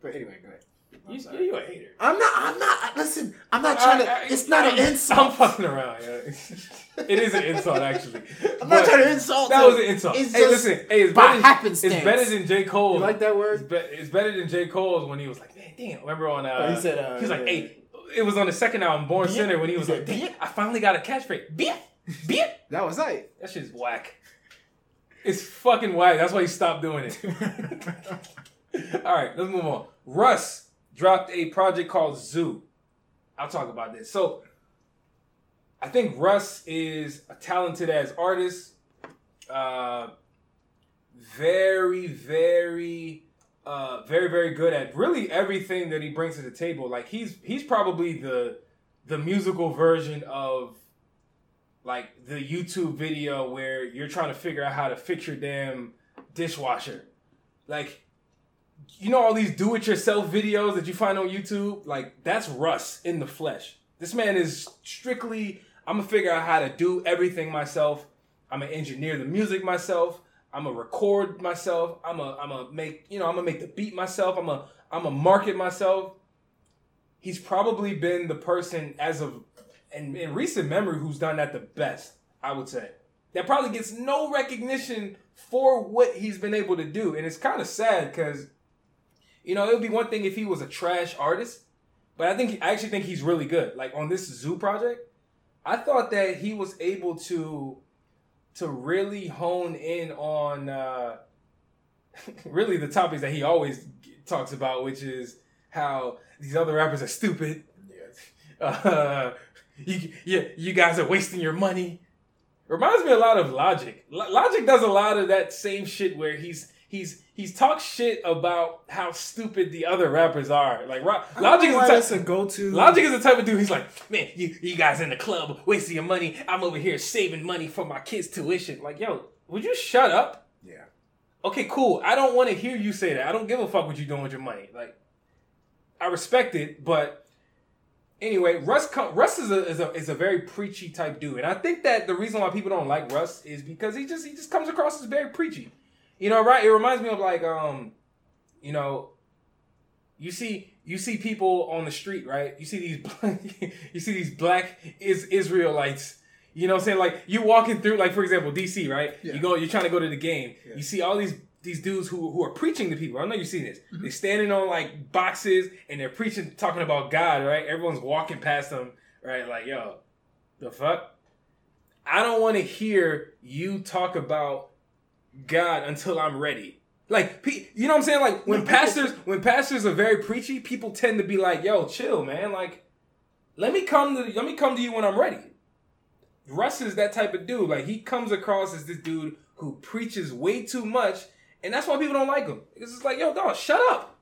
But anyway, go ahead. I'm You, a hater. I'm not. I'm not. Listen, I'm not trying to. I- I- it's not an I'm- insult. I'm fucking around. Yeah. <laughs> it is an insult, actually. <laughs> I'm not trying to insult. That him. was an insult. It's hey, listen. Hey, it's better, happenstance. it's better than J. Cole. You like that It's, word? be- it's better than J. Cole's when he was like, man, damn. Remember on. Uh, Oh, he said, uh, he was like, yeah. hey, it was on the second album, Born Beat? Sinner, when he He was said, like, damn. I finally got a catchphrase. Beat, <laughs> beat. That was right. That shit's whack. It's fucking whack. That's why he stopped doing it. <laughs> All right, let's move on. Russ dropped a project called Zoo. I'll talk about this. So, I think Russ is a talented as artist. Uh, very, very, uh, very, very good at really everything that he brings to the table. Like he's he's probably the the musical version of like the YouTube video where you're trying to figure out how to fix your damn dishwasher. Like, you know all these do-it-yourself videos that you find on YouTube? Like, that's Russ in the flesh. This man is strictly, I'm gonna figure out how to do everything myself. I'm gonna engineer the music myself. I'm gonna record myself. I'm gonna, I'm gonna make, you know, I'm gonna make the beat myself. I'm gonna, I'm gonna market myself. He's probably been the person as of in, in recent memory who's done that the best, I would say. That probably gets no recognition for what he's been able to do. And it's kind of sad because, you know, it would be one thing if he was a trash artist, but I think I actually think he's really good. Like on this zoo project, I thought that he was able to to really hone in on uh <laughs> really the topics that he always talks about, which is how these other rappers are stupid. <laughs> Uh, you, you, you guys are wasting your money. Reminds me a lot of Logic. Lo- Logic does a lot of that same shit where he's he's he's talks shit about how stupid the other rappers are. Like Logic is the type, a go-to. Logic is the type of dude. He's like, man, you you guys in the club wasting your money. I'm over here saving money for my kids' tuition. Like, yo, would you shut up? Yeah. Okay, cool. I don't want to hear you say that. I don't give a fuck what you're doing with your money. Like, I respect it, but anyway, Russ Russ is a, is a is a very preachy type dude, and I think that the reason why people don't like Russ is because he just he just comes across as very preachy. You know, right? It reminds me of like um, you know, you see you see people on the street, right? You see these <laughs> you see these black is Israelites. You know what I'm saying? Like you walking through, like for example, DC, right? Yeah. You go, you're trying to go to the game. Yeah. You see all these these dudes who who are preaching to people. I know you see this. Mm-hmm. They're standing on like boxes and they're preaching, talking about God, right? Everyone's walking past them, right? Like, yo, the fuck? I don't want to hear you talk about God until I'm ready. Like, you know what I'm saying? Like when pastors, when pastors are very preachy, people tend to be like, "Yo, chill, man. Like, let me come to let me come to you when I'm ready." Russ is that type of dude. Like he comes across as this dude who preaches way too much, and that's why people don't like him. It's just like, yo, dog, shut up.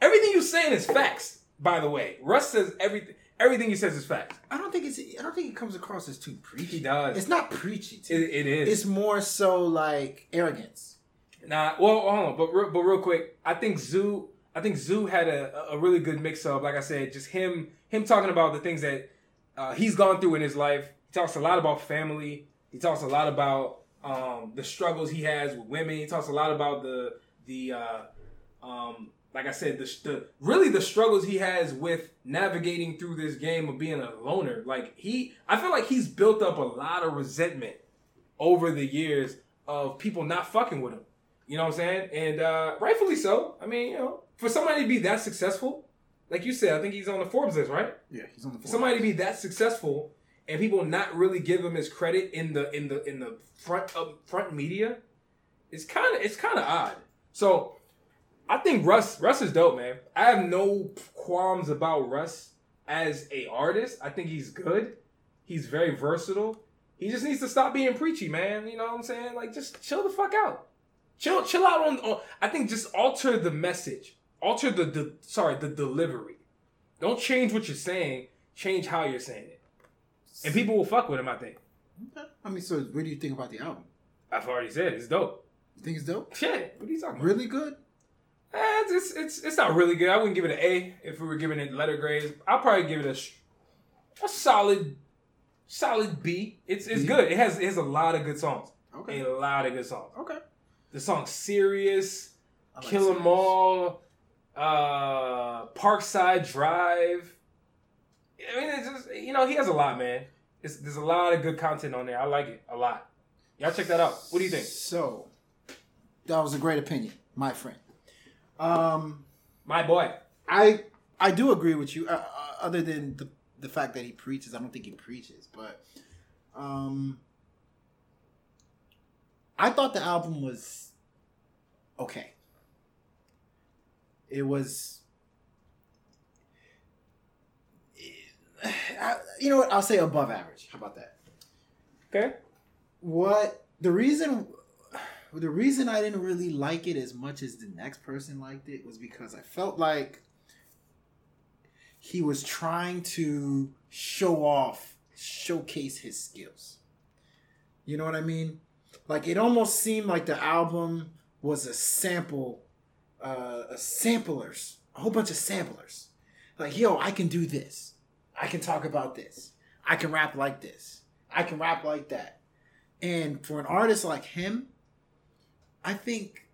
Everything you're saying is facts. By the way, Russ says everything. Everything he says is facts. I don't think it's. I don't think it comes across as too preachy. He does. It's not preachy. It, it is. It's more so like arrogance. Nah, well, hold on, but real, but real quick, I think Zoo, I think Zoo had a, a really good mix of, like I said, just him him talking about the things that uh, he's gone through in his life. He talks a lot about family. He talks a lot about um, the struggles he has with women. He talks a lot about the the uh, um, like I said, the, the really the struggles he has with navigating through this game of being a loner. Like he, I feel like he's built up a lot of resentment over the years of people not fucking with him. You know what I'm saying? And uh, rightfully so. I mean, you know, for somebody to be that successful, like you said, I think he's on the Forbes list, right? Yeah, he's on the. For somebody to be that successful and people not really give him his credit in the in the in the front of front media, it's kind of it's kind of odd. So I think Russ Russ is dope, man. I have no qualms about Russ as a artist. I think he's good. He's very versatile. He just needs to stop being preachy, man. You know what I'm saying? Like just chill the fuck out. Chill chill out on, on I think just alter the message. Alter the, the sorry, the delivery. Don't change what you're saying, change how you're saying it. And people will fuck with him, I think. I mean, so what do you think about the album? I've already said it's dope. You think it's dope? Shit, what are you talking about? Really good? Eh, it's, it's it's it's not really good. I wouldn't give it an A if we were giving it letter grades. I'll probably give it a a solid solid B. It's it's B? good. It has it has a lot of good songs. Okay. A lot of good songs. Okay. The song "Serious," like "Kill 'Em All," uh, "Parkside Drive." I mean, it's just you know he has a lot, man. It's, there's a lot of good content on there. I like it a lot. Y'all check that out. What do you think, So, that was a great opinion, my friend. Um, my boy? I I do agree with you. Uh, uh, other than the the fact that he preaches, I don't think he preaches, but um, I thought the album was okay. It was. <sighs> I- You know what? I'll say above average. How about that? Okay. what the reason the reason I didn't really like it as much as the next person liked it was because I felt like he was trying to show off, showcase his skills. You know what I mean? Like it almost seemed like the album was a sample, uh, a samplers, a whole bunch of samplers. Like, yo, I can do this. I can talk about this. I can rap like this. I can rap like that. And for an artist like him, I think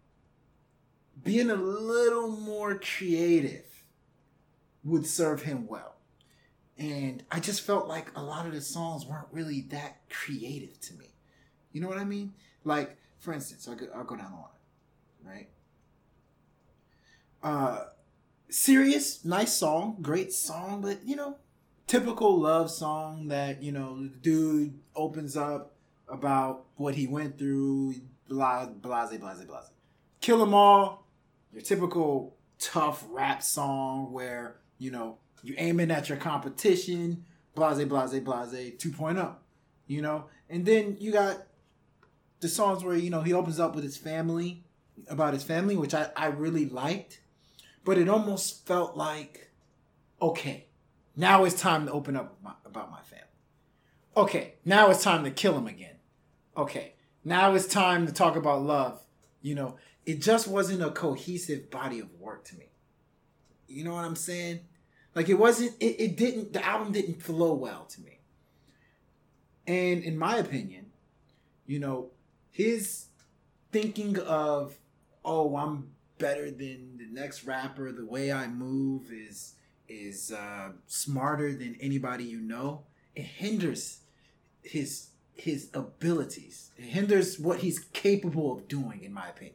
being a little more creative would serve him well. And I just felt like a lot of the songs weren't really that creative to me. You know what I mean? Like, for instance, I'll go, I'll go down the line, right? Uh, serious, nice song, great song, but you know, typical love song that you know the dude opens up about what he went through blah blase blase blase. Kill 'em all. Your typical tough rap song where you know you aiming at your competition. Blase blase blase 2.0 you know? And then you got the songs where you know he opens up with his family about his family which i, I really liked. But it almost felt like okay now it's time to open up my, about my family. Okay, now it's time to kill him again. Okay, now it's time to talk about love. You know, it just wasn't a cohesive body of work to me. You know what I'm saying? Like it wasn't, it, it didn't, the album didn't flow well to me. And in my opinion, you know, his thinking of, oh, I'm better than the next rapper, the way I move is is uh, smarter than anybody you know, it hinders his his abilities. It hinders what he's capable of doing, in my opinion.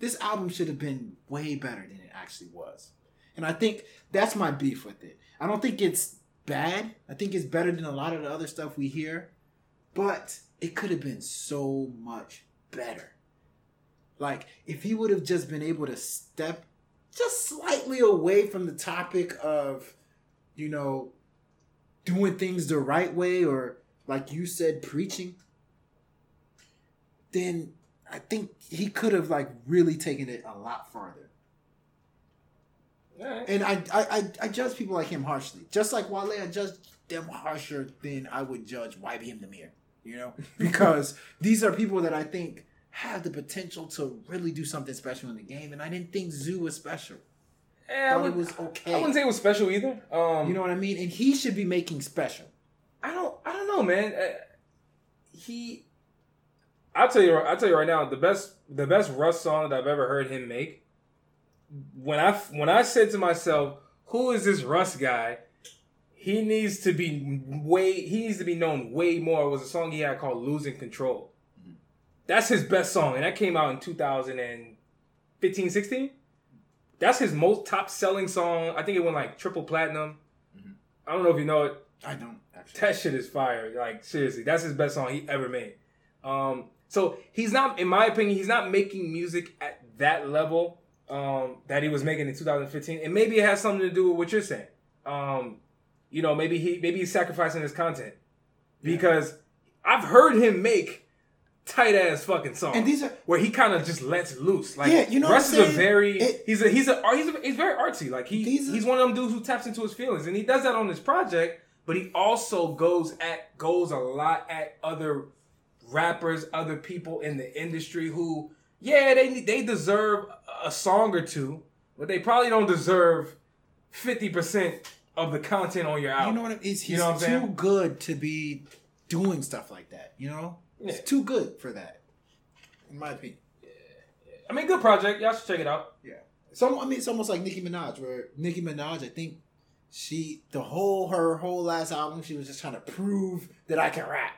This album should have been way better than it actually was. And I think that's my beef with it. I don't think it's bad. I think it's better than a lot of the other stuff we hear. But it could have been so much better. Like, if he would have just been able to step just slightly away from the topic of, you know, doing things the right way or, like you said, preaching, then I think he could have, like, really taken it a lot farther. Alright. And I, I, I, I judge people like him harshly. Just like Wale, I judge them harsher than I would judge YBN Nahmir. You know? <laughs> Because these are people that I think have the potential to really do something special in the game. And I didn't think Zoo was special. Yeah, I, Thought it would, was okay. I wouldn't say it was special either. Um, You know what I mean? And he should be making special. I don't. I don't know, man. Uh, he. I'll tell you. I'll tell you right now. The best. The best Russ song that I've ever heard him make. When I when I said to myself, "Who is this Russ guy?" He needs to be way. He needs to be known way more. It was a song he had called "Losing Control." That's his best song, and that came out in 2015, 16. That's his most top selling song. I think it went like triple platinum. I don't know if you know it. I don't actually. That shit is fire. Like seriously, that's his best song he ever made. Um, so he's not, in my opinion, he's not making music at that level um, that he was making in 2015, and maybe it has something to do with what you're saying. Um, you know, maybe he maybe he's sacrificing his content because I've heard him make tight ass fucking songs, And these are- where he kind of just lets loose. Like, Yeah, you know Russ is a very It- he's a he's a he's a, he's very artsy. Like he are- he's one of them dudes who taps into his feelings, and he does that on this project. But he also goes at goes a lot at other rappers, other people in the industry who, yeah, they they deserve a song or two, but they probably don't deserve fifty percent of the content on your album. You know what? I mean? He's, You know I'm too saying? good to be doing stuff like that. You know, Yeah. he's too good for that, in my opinion. I mean, good project. Y'all should check it out. Yeah. So I mean, it's almost like Nicki Minaj, where Nicki Minaj, I think she the whole her whole last album, she was just trying to prove that I can rap.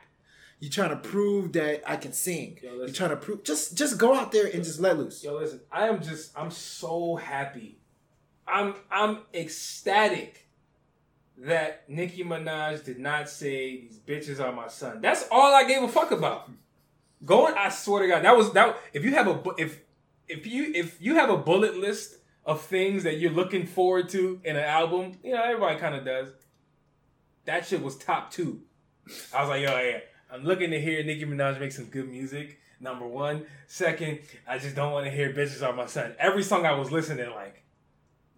You're trying to prove that I can sing. Yo, You're trying to prove just just go out there and just let loose. Yo, listen, I am just I'm so happy. I'm I'm ecstatic that Nicki Minaj did not say these bitches are my son. That's all I gave a fuck about. Going, I swear to God, that was that. If you have a if if you if you have a bullet list of things that you're looking forward to in an album, you know everybody kind of does. That shit was top two. I was like, yo, yeah, I'm looking to hear Nicki Minaj make some good music. Number one. Second, I just don't want to hear bitches are my son. Every song I was listening, like,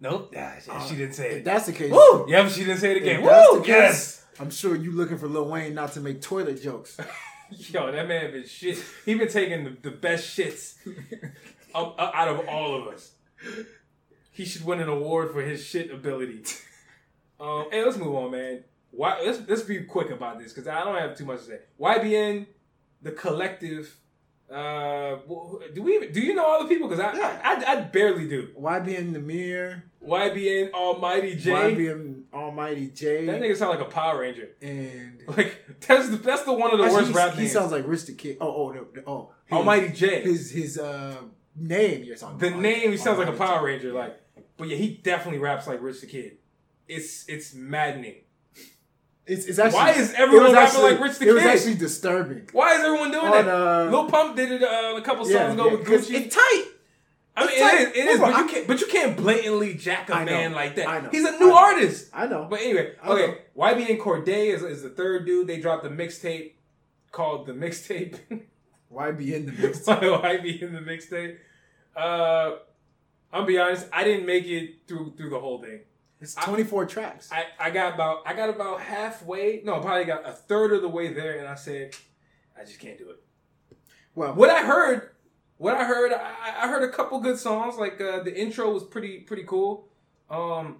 nope, ah, she, she didn't say If it. that's the case, Woo! Yep, she didn't say it if again. Woo! case, Yes. I'm sure you looking for Lil Wayne not to make toilet jokes. <laughs> Yo, that man been shit. He been taking the, the best shits <laughs> uh, out of all of us. He should win an award for his shit ability. <laughs> Um, hey, let's move on, man. Why? Let's let's be quick about this because I don't have too much to say. YBN, the collective. Uh, do we even, do you know all the people? Because I, Yeah. I, I I barely do. YBN Nahmir, YBN Almighty Jay. YBN Almighty Jay, That nigga sound like a Power Ranger. and <laughs> Like that's the that's the one of the Actually, worst rap he sounds like Rich the Kid. Oh, oh, no, oh, his- Almighty Jay. His his uh name you're talking The about. name he sounds like a Power J. Ranger, like. But yeah, he definitely raps like Rich the Kid. It's it's maddening. It's, it's actually Why is everyone rapping actually- like Rich the It was actually disturbing. Why is everyone doing On, that? uh, Lil Pump did it uh, a couple songs Yeah, ago yeah, with Gucci. It's tight. I mean, like- it is, it is, but you can't, but you can't blatantly jack a I know, man like that. I know, He's a new know. artist. I know. But anyway, I okay. YBN Cordae is, is the third dude. They dropped a mixtape called the mixtape. <laughs> YB in the <laughs> Mixtape. mix. in the mixtape. Uh, I'll be honest. I didn't make it through through the whole thing. It's 24 tracks. I, I got about I got about halfway. No, probably got a third of the way there, and I said, I just can't do it. well, What I heard, what I heard, I, I heard a couple good songs. Like uh, the intro was pretty pretty cool. Um,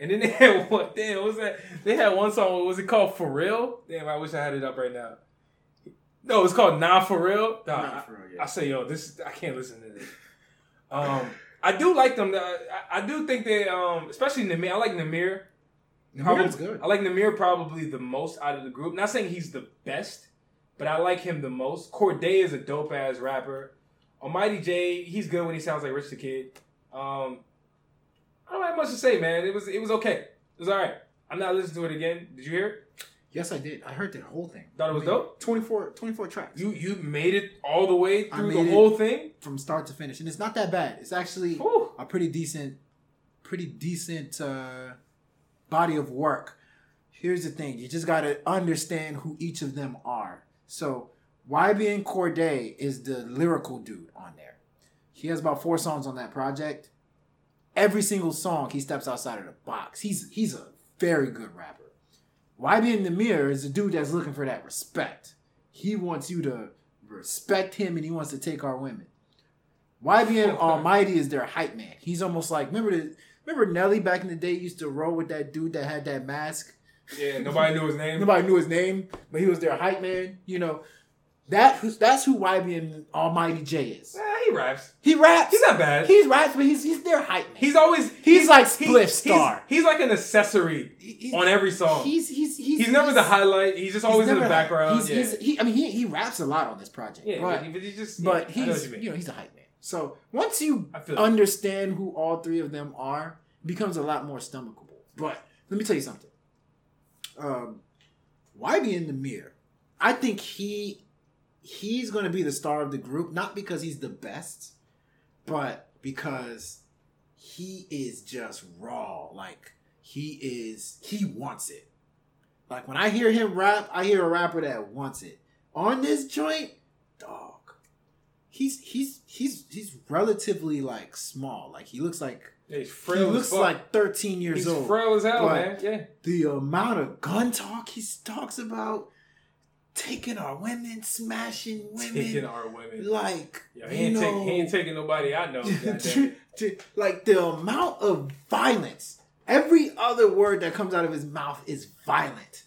and then <laughs> they had one. Damn, what was that? They had one song. What was it called? For real? Damn, I wish I had it up right now. No, it's called Nah for real. Nah, Nah, I- for real, I, yeah. say, yo, this I can't listen to this. Um, I do like them. I, I do think they, um, especially Nahmir. I like Nahmir. Nahmir's good. I like Nahmir probably the most out of the group. Not saying he's the best, but I like him the most. Cordae is a dope ass rapper. Almighty Jay, he's good when he sounds like Rich the Kid. Um, I don't have much to say, man. It was it was okay. It was all right. I'm not listening to it again. Did you hear it? Yes, I did. I heard the whole thing. Thought it was I mean, dope? 24, 24 tracks. You you made it all the way through the whole thing. from start to finish, and it's not that bad. It's actually Whew. a pretty decent, pretty decent uh, body of work. Here's the thing: you just got to understand who each of them are. So YBN Cordae is the lyrical dude on there. He has about four songs on that project. Every single song, he steps outside of the box. He's he's a very good rapper. YBN Nahmir is a dude that's looking for that respect. He wants you to respect him, and he wants to take our women. Why YBN Almighty is their hype man. He's almost like remember the remember Nelly back in the day used to roll with that dude that had that mask. Yeah, nobody knew his name. <laughs> Nobody knew his name, but he was their hype man. You know that that's who YBN Almighty Jay is. Eh, he raps. He raps. He's not bad. He's raps, but he's he's their hype man. He's always He's like he- Spliff he's- Star. He's, like an accessory He- on every song. He's he's he's He's, never the highlight. He's just he's always in the background. He's, yeah, he's, he, I mean, he, he raps a lot on this project. yeah, but, but, he, just. but yeah, I know he's you you, know he's a hype man. So once you understand who all three of them are, it becomes a lot more stomachable. But let me tell you something. Um, YBN Nahmir, I think he he's going to be the star of the group, not because he's the best, but because he is just raw. Like he is, he wants it. Like when I hear him rap, I hear a rapper that wants it. On this joint, dog, he's he's he's he's relatively like small. Like he looks like he looks like 13 years he's old. frail as hell, But man. Yeah. The amount of gun talk he talks about, taking our women, smashing women, Taking our women. like Yo, he, you ain't know, take, he ain't taking nobody I know. <laughs> goddamn. like the amount of violence. Every other word that comes out of his mouth is violent.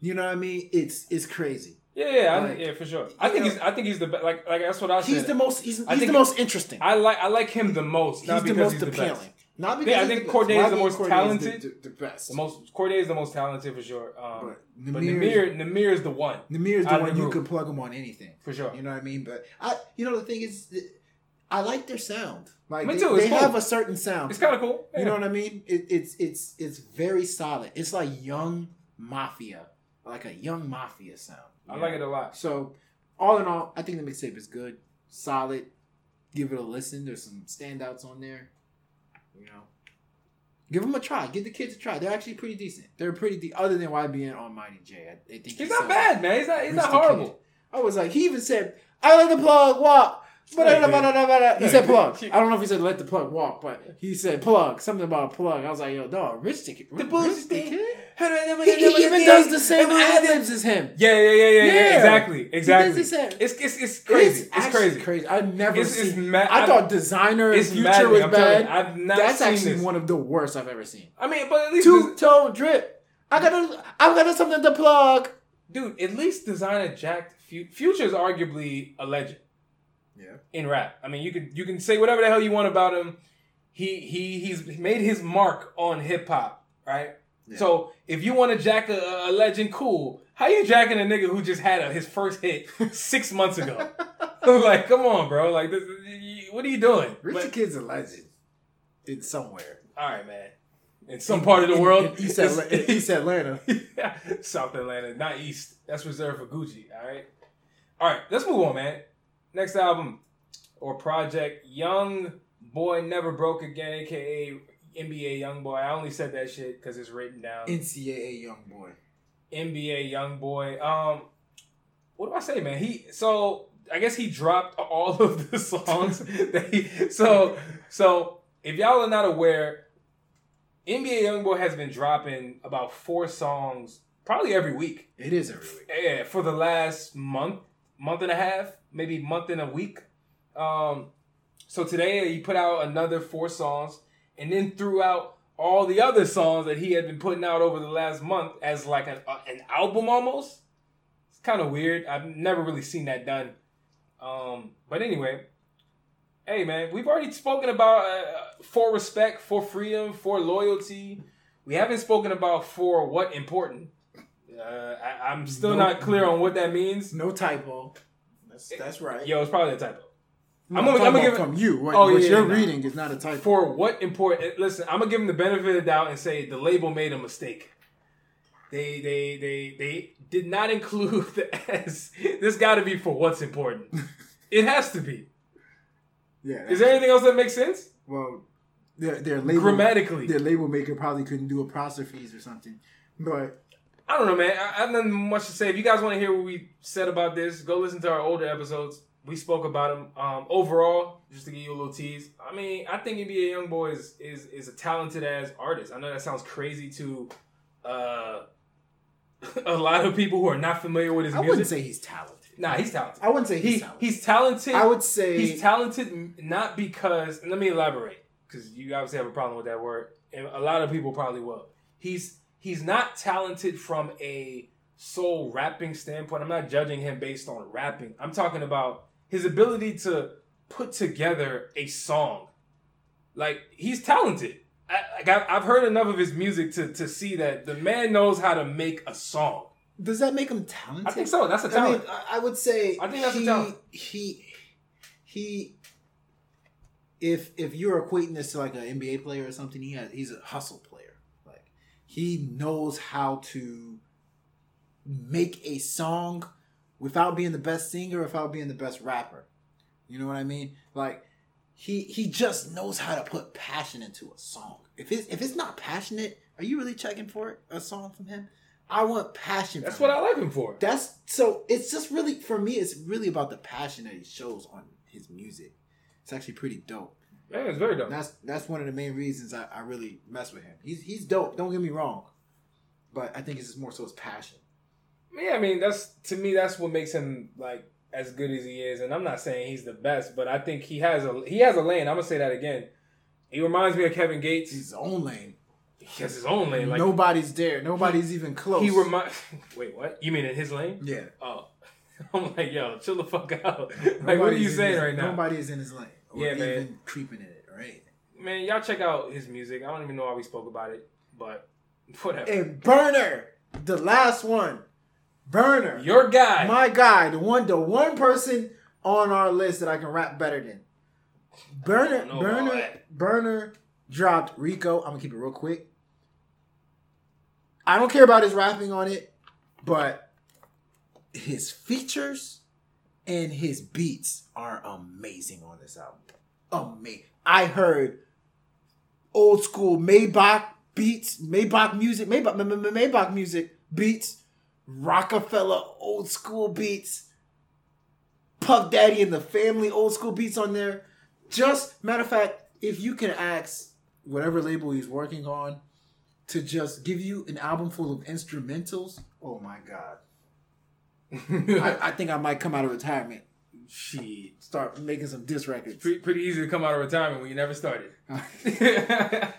You know what I mean? It's it's crazy. Yeah, yeah, I, yeah, for sure. I think know- he's. I think he's the best. Like, like that's what I said. He's the most. He's, he's the most interesting. I like. I like him the most. Not he's the most he's the appealing. best. Not because Yeah, I think. Cordae is the most talented. The, the, the best. The most. Cordae is the most talented for sure. Um, But but Nahmir, Nahmir, Nahmir is the one Nahmir is the one you could plug him on anything. for sure. You know what I mean? But I, you know, the thing is, I like their sound. Like Me they, too, they cool. have a certain sound. It's kind of cool. You know what I mean? It, it's it's it's very solid. It's like young mafia, like a young mafia sound. I like it a lot. So, all in all, I think the mixtape is good, solid. Give it a listen. There's some standouts on there. You know, give them a try. Give the kids a try. They're actually pretty decent. They're pretty de- other than YBN Almighty Jay. I, I think He's he not said- bad, man. He's not. He's not horrible. kid. I was like, he even said, "I let the plug walk." But Yeah, man. he said plug. I don't know if he said let the plug walk, but he said plug. Something about a plug. I was like, yo, dog, Rich the Kid. The Rich bullshit. the He, He, he even does the same ad libs as him. Yeah, yeah, yeah, yeah, yeah. Yeah. Exactly, exactly. He does the same. It's it's it's crazy. It's, crazy. crazy. I've never It's, it's seen. mad. I thought Desiigner and it's future maddening, was I'm you. bad. I've not That's seen actually this. one of the worst I've ever seen. I mean, but at least Two tone drip. I got a, I got a something to plug. dude, at least Desiigner Jack Fu- Future is arguably a legend Yeah. in rap. I mean, you can you can say whatever the hell you want about him. He he he's made his mark on hip hop, right? Yeah. So if you want to jack a, a legend, cool. How you jacking a nigga who just had a, his first hit <laughs> six months ago? <laughs> like, come on, bro. Like, this, what are you doing? Rich But- Kid's a legend. In somewhere. all right, man. In some part of the In- world, in East, Atla- <laughs> in East Atlanta. South Atlanta, not East. That's reserved for Gucci. All right. All right. Let's move on, man. Next album or project, Young Boy Never Broke Again, aka NBA Young Boy. I only said that shit because it's written down. NCAA young boy. NBA Young Boy. Um, what do I say, man? He so I guess he dropped all <laughs> of the songs <laughs> that he. So so if y'all are not aware, NBA Young Boy has been dropping about four songs probably every week. It is every week. Yeah, for the last month, month and a half, maybe month and a week. Um, so today he put out another four songs, and then threw out all the other songs that he had been putting out over the last month as like an uh, an album almost. It's kind of weird. I've never really seen that done. Um, but anyway, hey man, we've already spoken about uh, for respect, for freedom, for loyalty. We haven't spoken about for what important. Uh, I, I'm still Nope. not clear on what that means. No typo. That's that's right. Yo, it's probably a typo. No, I'm gonna- I'm gonna give it- from you. What, Oh, what yeah, you're yeah, no. reading is not a typo. For what important? Listen, I'm gonna give them the benefit of the doubt and say the label made a mistake. They they they they did not include <laughs> the S. This got to be for what's important. <laughs> It has to be. yeah. Is there anything else that makes sense well, their their label grammatically? their label maker probably couldn't do apostrophes or something. But I don't know, man. I, I have nothing much to say. If you guys want to hear what we said about this, go listen to our older episodes. We spoke about him. Um, overall, just to give you a little tease, I mean, I think NBA YoungBoy is, is is a talented as artist. I know that sounds crazy to uh, <laughs> a lot of people who are not familiar with his I music. I wouldn't say he's talented. nah, he's talented. I wouldn't say he's He, talented. he's talented. I would say He's talented not because. Let me elaborate, because you obviously have a problem with that word, and a lot of people probably will. He's he's not talented from a soul rapping standpoint. I'm not judging him based on rapping. I'm talking about his ability to put together a song. Like he's talented. I, like I've, heard enough of his music to to see that the man knows how to make a song. does that make him talented? I think so. That's a talent. mean, I- I would say I think that's a talent. He he if if you're equating this to like an NBA player or something, he has he's a hustle player. He knows how to make a song without being the best singer, without being the best rapper. You know what I mean? Like he he just knows how to put passion into a song. If it's if it's not passionate, are you really checking for it? A song from him? I want passion. That's what him. I like him for. That's so. It's just really for me. It's really about the passion that he shows on his music. It's actually pretty dope. Yeah, it's very dope. That's that's one of the main reasons I, I really mess with him. He's he's dope. Don't get me wrong, but I think it's just more so his passion. Yeah, I mean that's to me that's what makes him like as good as he is. And I'm not saying he's the best, but I think he has a he has a lane. I'm gonna say that again. He reminds me of Kevin Gates. His own lane. He has his own lane. Like Nobody's there. Nobody's even close. he remind. <laughs> Wait, what? You mean in his lane? yeah. Oh, <laughs> I'm like, yo, chill the fuck out. <laughs> like, what are you saying his- right now? Nobody is in his lane. Or Yeah, man. creeping in it, right? Man, y'all check out his music. I don't even know why we spoke about it, but <laughs> whatever. And Berner, the last one, Berner, Your guy. my guy, the one, the one person on our list that I can rap better than. Berner, don't know about Berner. Berner dropped Rico. I'm gonna keep it real quick. I don't care about his rapping on it, but his features and his beats are amazing on this album. Amazing. I heard old school Maybach beats, Maybach music, Maybach, Maybach music beats, Roc-A-Fella old school beats, Puff Daddy and the Family old school beats on there. Just matter of fact, if you can ask whatever label he's working on to just give you an album full of instrumentals, oh my god. <laughs> I, I think I might come out of retirement, Shit. start making some diss records. Pretty, pretty easy to come out of retirement when you never started. <laughs> <laughs> hey,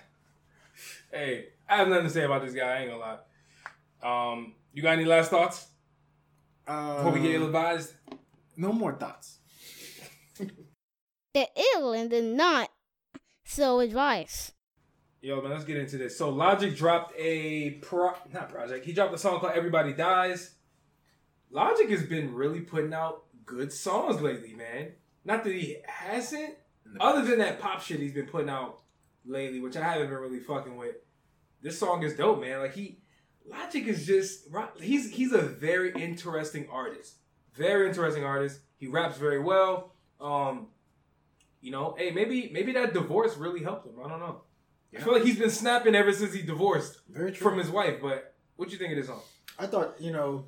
I have nothing to say about this guy. I ain't gonna lie. Um, you got any last thoughts before we get ill advised? no more thoughts. The ill and the not so advice. Yo, man, let's get into this. So Logic dropped a pro not project. He dropped a song called Everybody Dies. Logic has been really putting out good songs lately, man. Not that he hasn't, other than that pop shit he's been putting out lately, which I haven't been really fucking with. This song is dope, man. Like he Logic is just he's he's a very interesting artist. Very interesting artist. He raps very well. Um, you know, hey, maybe maybe that divorce really helped him. I don't know. I feel like he's been snapping ever since he divorced Very true. from his wife. But what you think of this song? I thought, you know,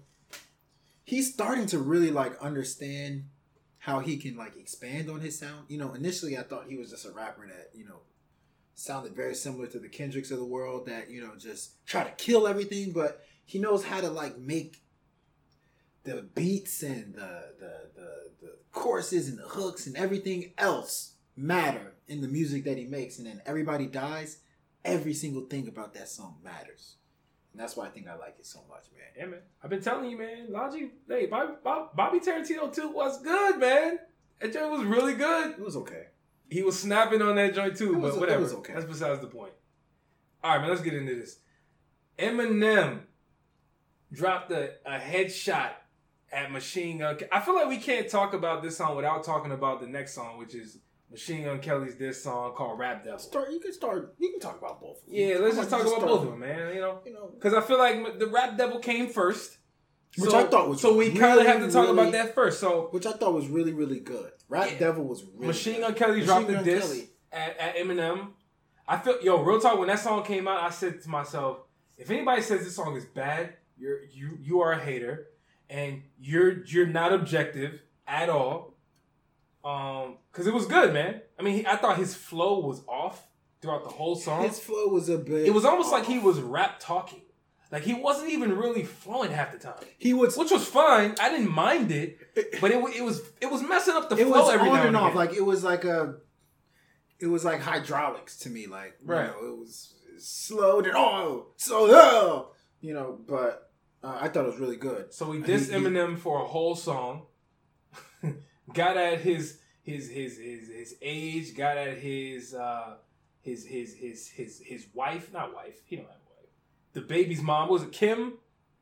he's starting to really like understand how he can like expand on his sound. You know, initially I thought he was just a rapper that, you know, sounded very similar to the Kendricks of the world that, you know, just try to kill everything, but he knows how to like make the beats and the the the, the choruses and the hooks and everything else matter in the music that he makes and then everybody dies every single thing about that song matters and that's why i think i like it so much man Yeah, man. I've been telling you, man. Logic, hey, Bobby, Bob- Bobby Tarantino too was good, man. That joint was really good. it was okay He was snapping on that joint too, was- but it whatever. was okay. That's besides the point. All right, man. Let's get into this. Eminem dropped a, a headshot at Machine Gun. I feel like we can't talk about this song without talking about the next song, which is Machine Gun Kelly's this song called Rap Devil. start you can start you can talk about both of them. Yeah, let's just talk about both of them, man. You know, you know because I feel like the Rap Devil came first, Which So- I thought was so. We kind of have to really, talk about that first. So which i thought was really really good rap Yeah. devil was really Machine. Gun Kelly Machine dropped Gun diss Kelly. at, at Eminem. I feel yo real talk when that song came out. I said to myself, if anybody says this song is bad, you're you you are a hater, and you're you're not objective at all. Um, because it was good, man. I mean, he, I thought his flow was off throughout the whole song. his flow was a bit it was almost like he was rap talking. Like he wasn't even really flowing half the time, he was which was fine. I didn't mind it, but it, it was it was messing up the it flow was every on and and off again. like it was like a it was like hydraulics to me like you Right. know, it was slowed and oh so oh, you know but uh, i thought it was really good So we He- dissed he- Eminem for a whole song. <laughs> got at his his his his his age. Got at his uh his his his his his wife. Not wife. He don't have a wife. The baby's mom was it Kim?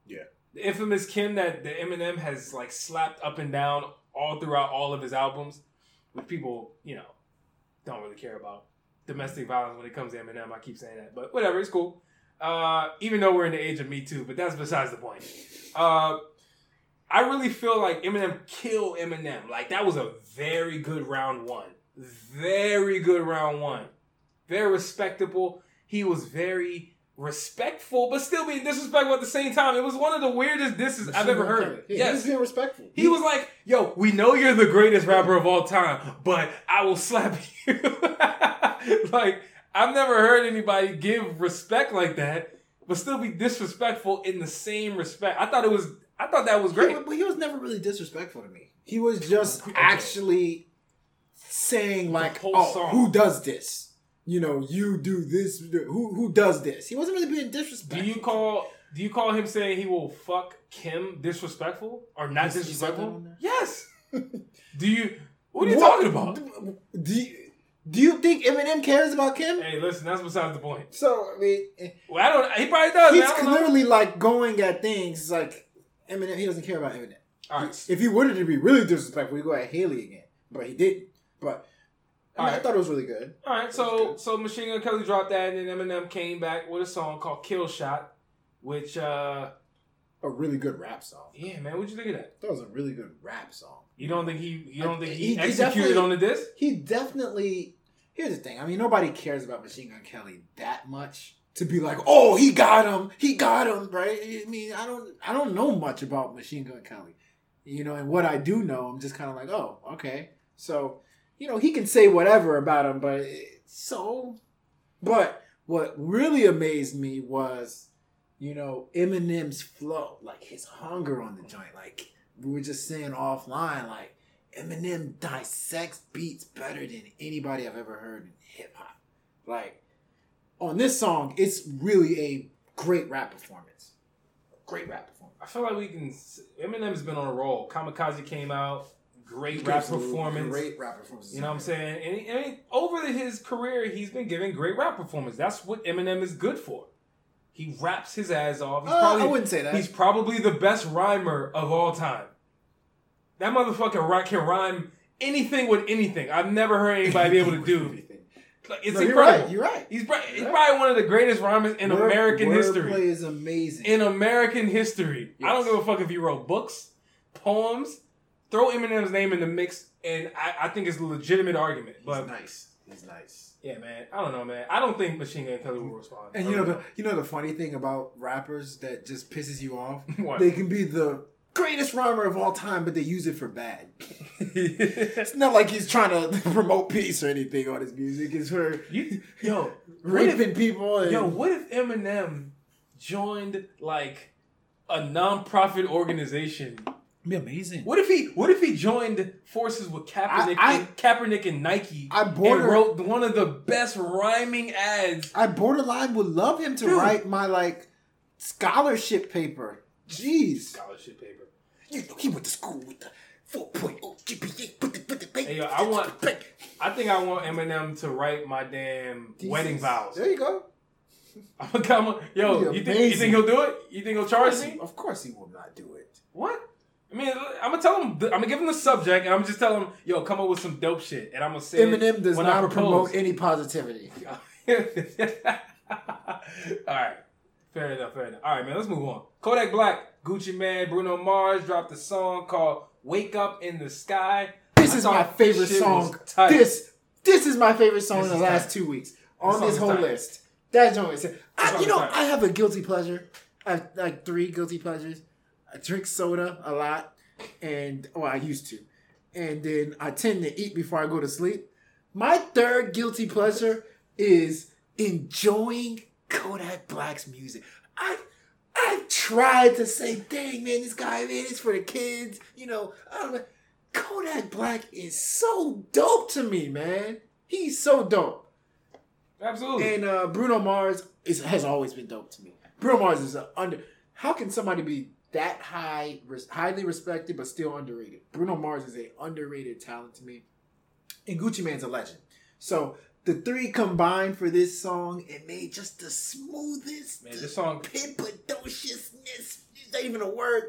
Yeah. The infamous Kim that the Eminem has like slapped up and down all throughout all of his albums, which people you know don't really care about domestic violence when it comes to Eminem. I keep saying that, but whatever. It's cool. Uh, even though we're in the age of Me Too, but that's besides the point. Uh, I really feel like Eminem killed Eminem. Like that was a very good round one. Very good round one. Very respectable. He was very respectful, but still being disrespectful at the same time. It was one of the weirdest disses I've ever heard. Yeah, yes. He was being respectful. He was like, "Yo, we know you're the greatest rapper of all time, but I will slap <laughs> you." <laughs> like I've never heard anybody give respect like that, but still be disrespectful in the same respect. I thought it was. I thought that was great. wa- but he was never really disrespectful to me. He was just actually saying like, "Oh, song. who does this? You know, you do this. Who who does this?" He wasn't really being disrespectful. Do you call? Do you call him saying he will fuck Kim disrespectful or not He- he that disrespectful? Yes. <laughs> do you? What are you talking about? Do you, do you think Eminem cares about Kim? Hey, listen, that's besides the point. So I mean, eh, Well, I don't. He probably does. he's. Know. clearly like going at things like Eminem. He doesn't care about Eminem. All right. If he wanted to be really disrespectful, he'd go at Hailie again, but he didn't. But I, mean, I thought it was really good. All right, so so Machine Gun Kelly dropped that, and then Eminem came back with a song called "Kill Shot," which, uh A really good rap song. yeah, man, what'd you think of that? That was a really good rap song. You don't think he you don't think he, He- executed on the disc? He definitely. Here's the thing. I mean, nobody cares about Machine Gun Kelly that much to be like, "Oh, he got him. He got him." Right? I mean, I don't. I don't know much about Machine Gun Kelly. You know, and what I do know, I'm just kind of like, "Oh, okay." So, you know, he can say whatever about him, but so. But what really amazed me was, you know, Eminem's flow, like his hunger on the joint. Like we were just saying offline, like Eminem dissects beats better than anybody I've ever heard in hip hop. Like on this song, it's really a great rap performance. Great rap performance. I feel like we can. Eminem's been on a roll. Kamikaze came out, great rap performance. Great rap performance. You know what I'm saying? And, he, and he- over the- his career, he's been giving great rap performance. That's what Eminem is good for. He raps his ass off. He's Uh, probably, I wouldn't say that. He's probably the best rhymer of all time. That motherfucker can rhyme anything with anything. I've never heard anybody be able to do. <laughs> It's No, you're incredible. right. You're right. He's, pro- he's right. probably one of the greatest rhymers in Word- American wordplay history. is amazing. In American history. I don't Yes. give a fuck if he wrote books, poems. Throw Eminem's name in the mix, and I, I think it's a legitimate argument. He's But nice. He's nice. yeah, man, I don't know, man. I don't think Machine Gun Kelly will respond. And you know the you know the funny thing about rappers that just pisses you off? <laughs> What? They can be the greatest rhymer of all time, but they use it for bad. It's not like he's trying to <laughs> promote peace or anything on his music. It's for yo, what if, people. And, yo, what if Eminem joined like a non-profit organization? be amazing. What if he? What if he joined forces with Kaepernick, I- and, Kaepernick and Nike, I and wrote one of the best rhyming ads? I borderline would love him to Dude. write my like scholarship paper. Jeez, Scholarship paper. You know he went to school with the 4.0 GPA. Put the, put the, Hey, yo, I want- I think I want Eminem to write my damn wedding vows. There you go. <laughs> I'm gonna come. Yo, you think you think he'll do it? You think he'll charge me? he, of course he will not do it. What? I mean, I'm gonna tell him. I'm gonna give him the subject, and I'm just tell him, "Yo, come up with some dope shit," and I'm gonna say Eminem does when not propose. promote any <laughs> positivity. All right, fair enough, fair enough. All right, man, let's move on. Kodak Black, Gucci Mane, Bruno Mars dropped a song called "Wake Up in the Sky." This I is my favorite song. This this is my favorite song This in the last tight. two weeks on song this whole tight. list. That joint is. I, you know, tight. I have a guilty pleasure. I have like three guilty pleasures. I drink soda a lot, and well, I used to, and then I tend to eat before I go to sleep. My third guilty pleasure is enjoying Kodak Black's music. I tried to say, dang man, this guy man, it's for the kids. You know, I don't know. Kodak Black is so dope to me, man. He's so dope. Absolutely. And uh, Bruno Mars is, has always been dope to me. Bruno Mars is a under. How can somebody be that high, res, highly respected, but still underrated? Bruno Mars is a underrated talent to me. And Gucci Mane's a legend. So the three combined for this song, it made just the smoothest, Man, the this song- pimpedociousness. It's not even a word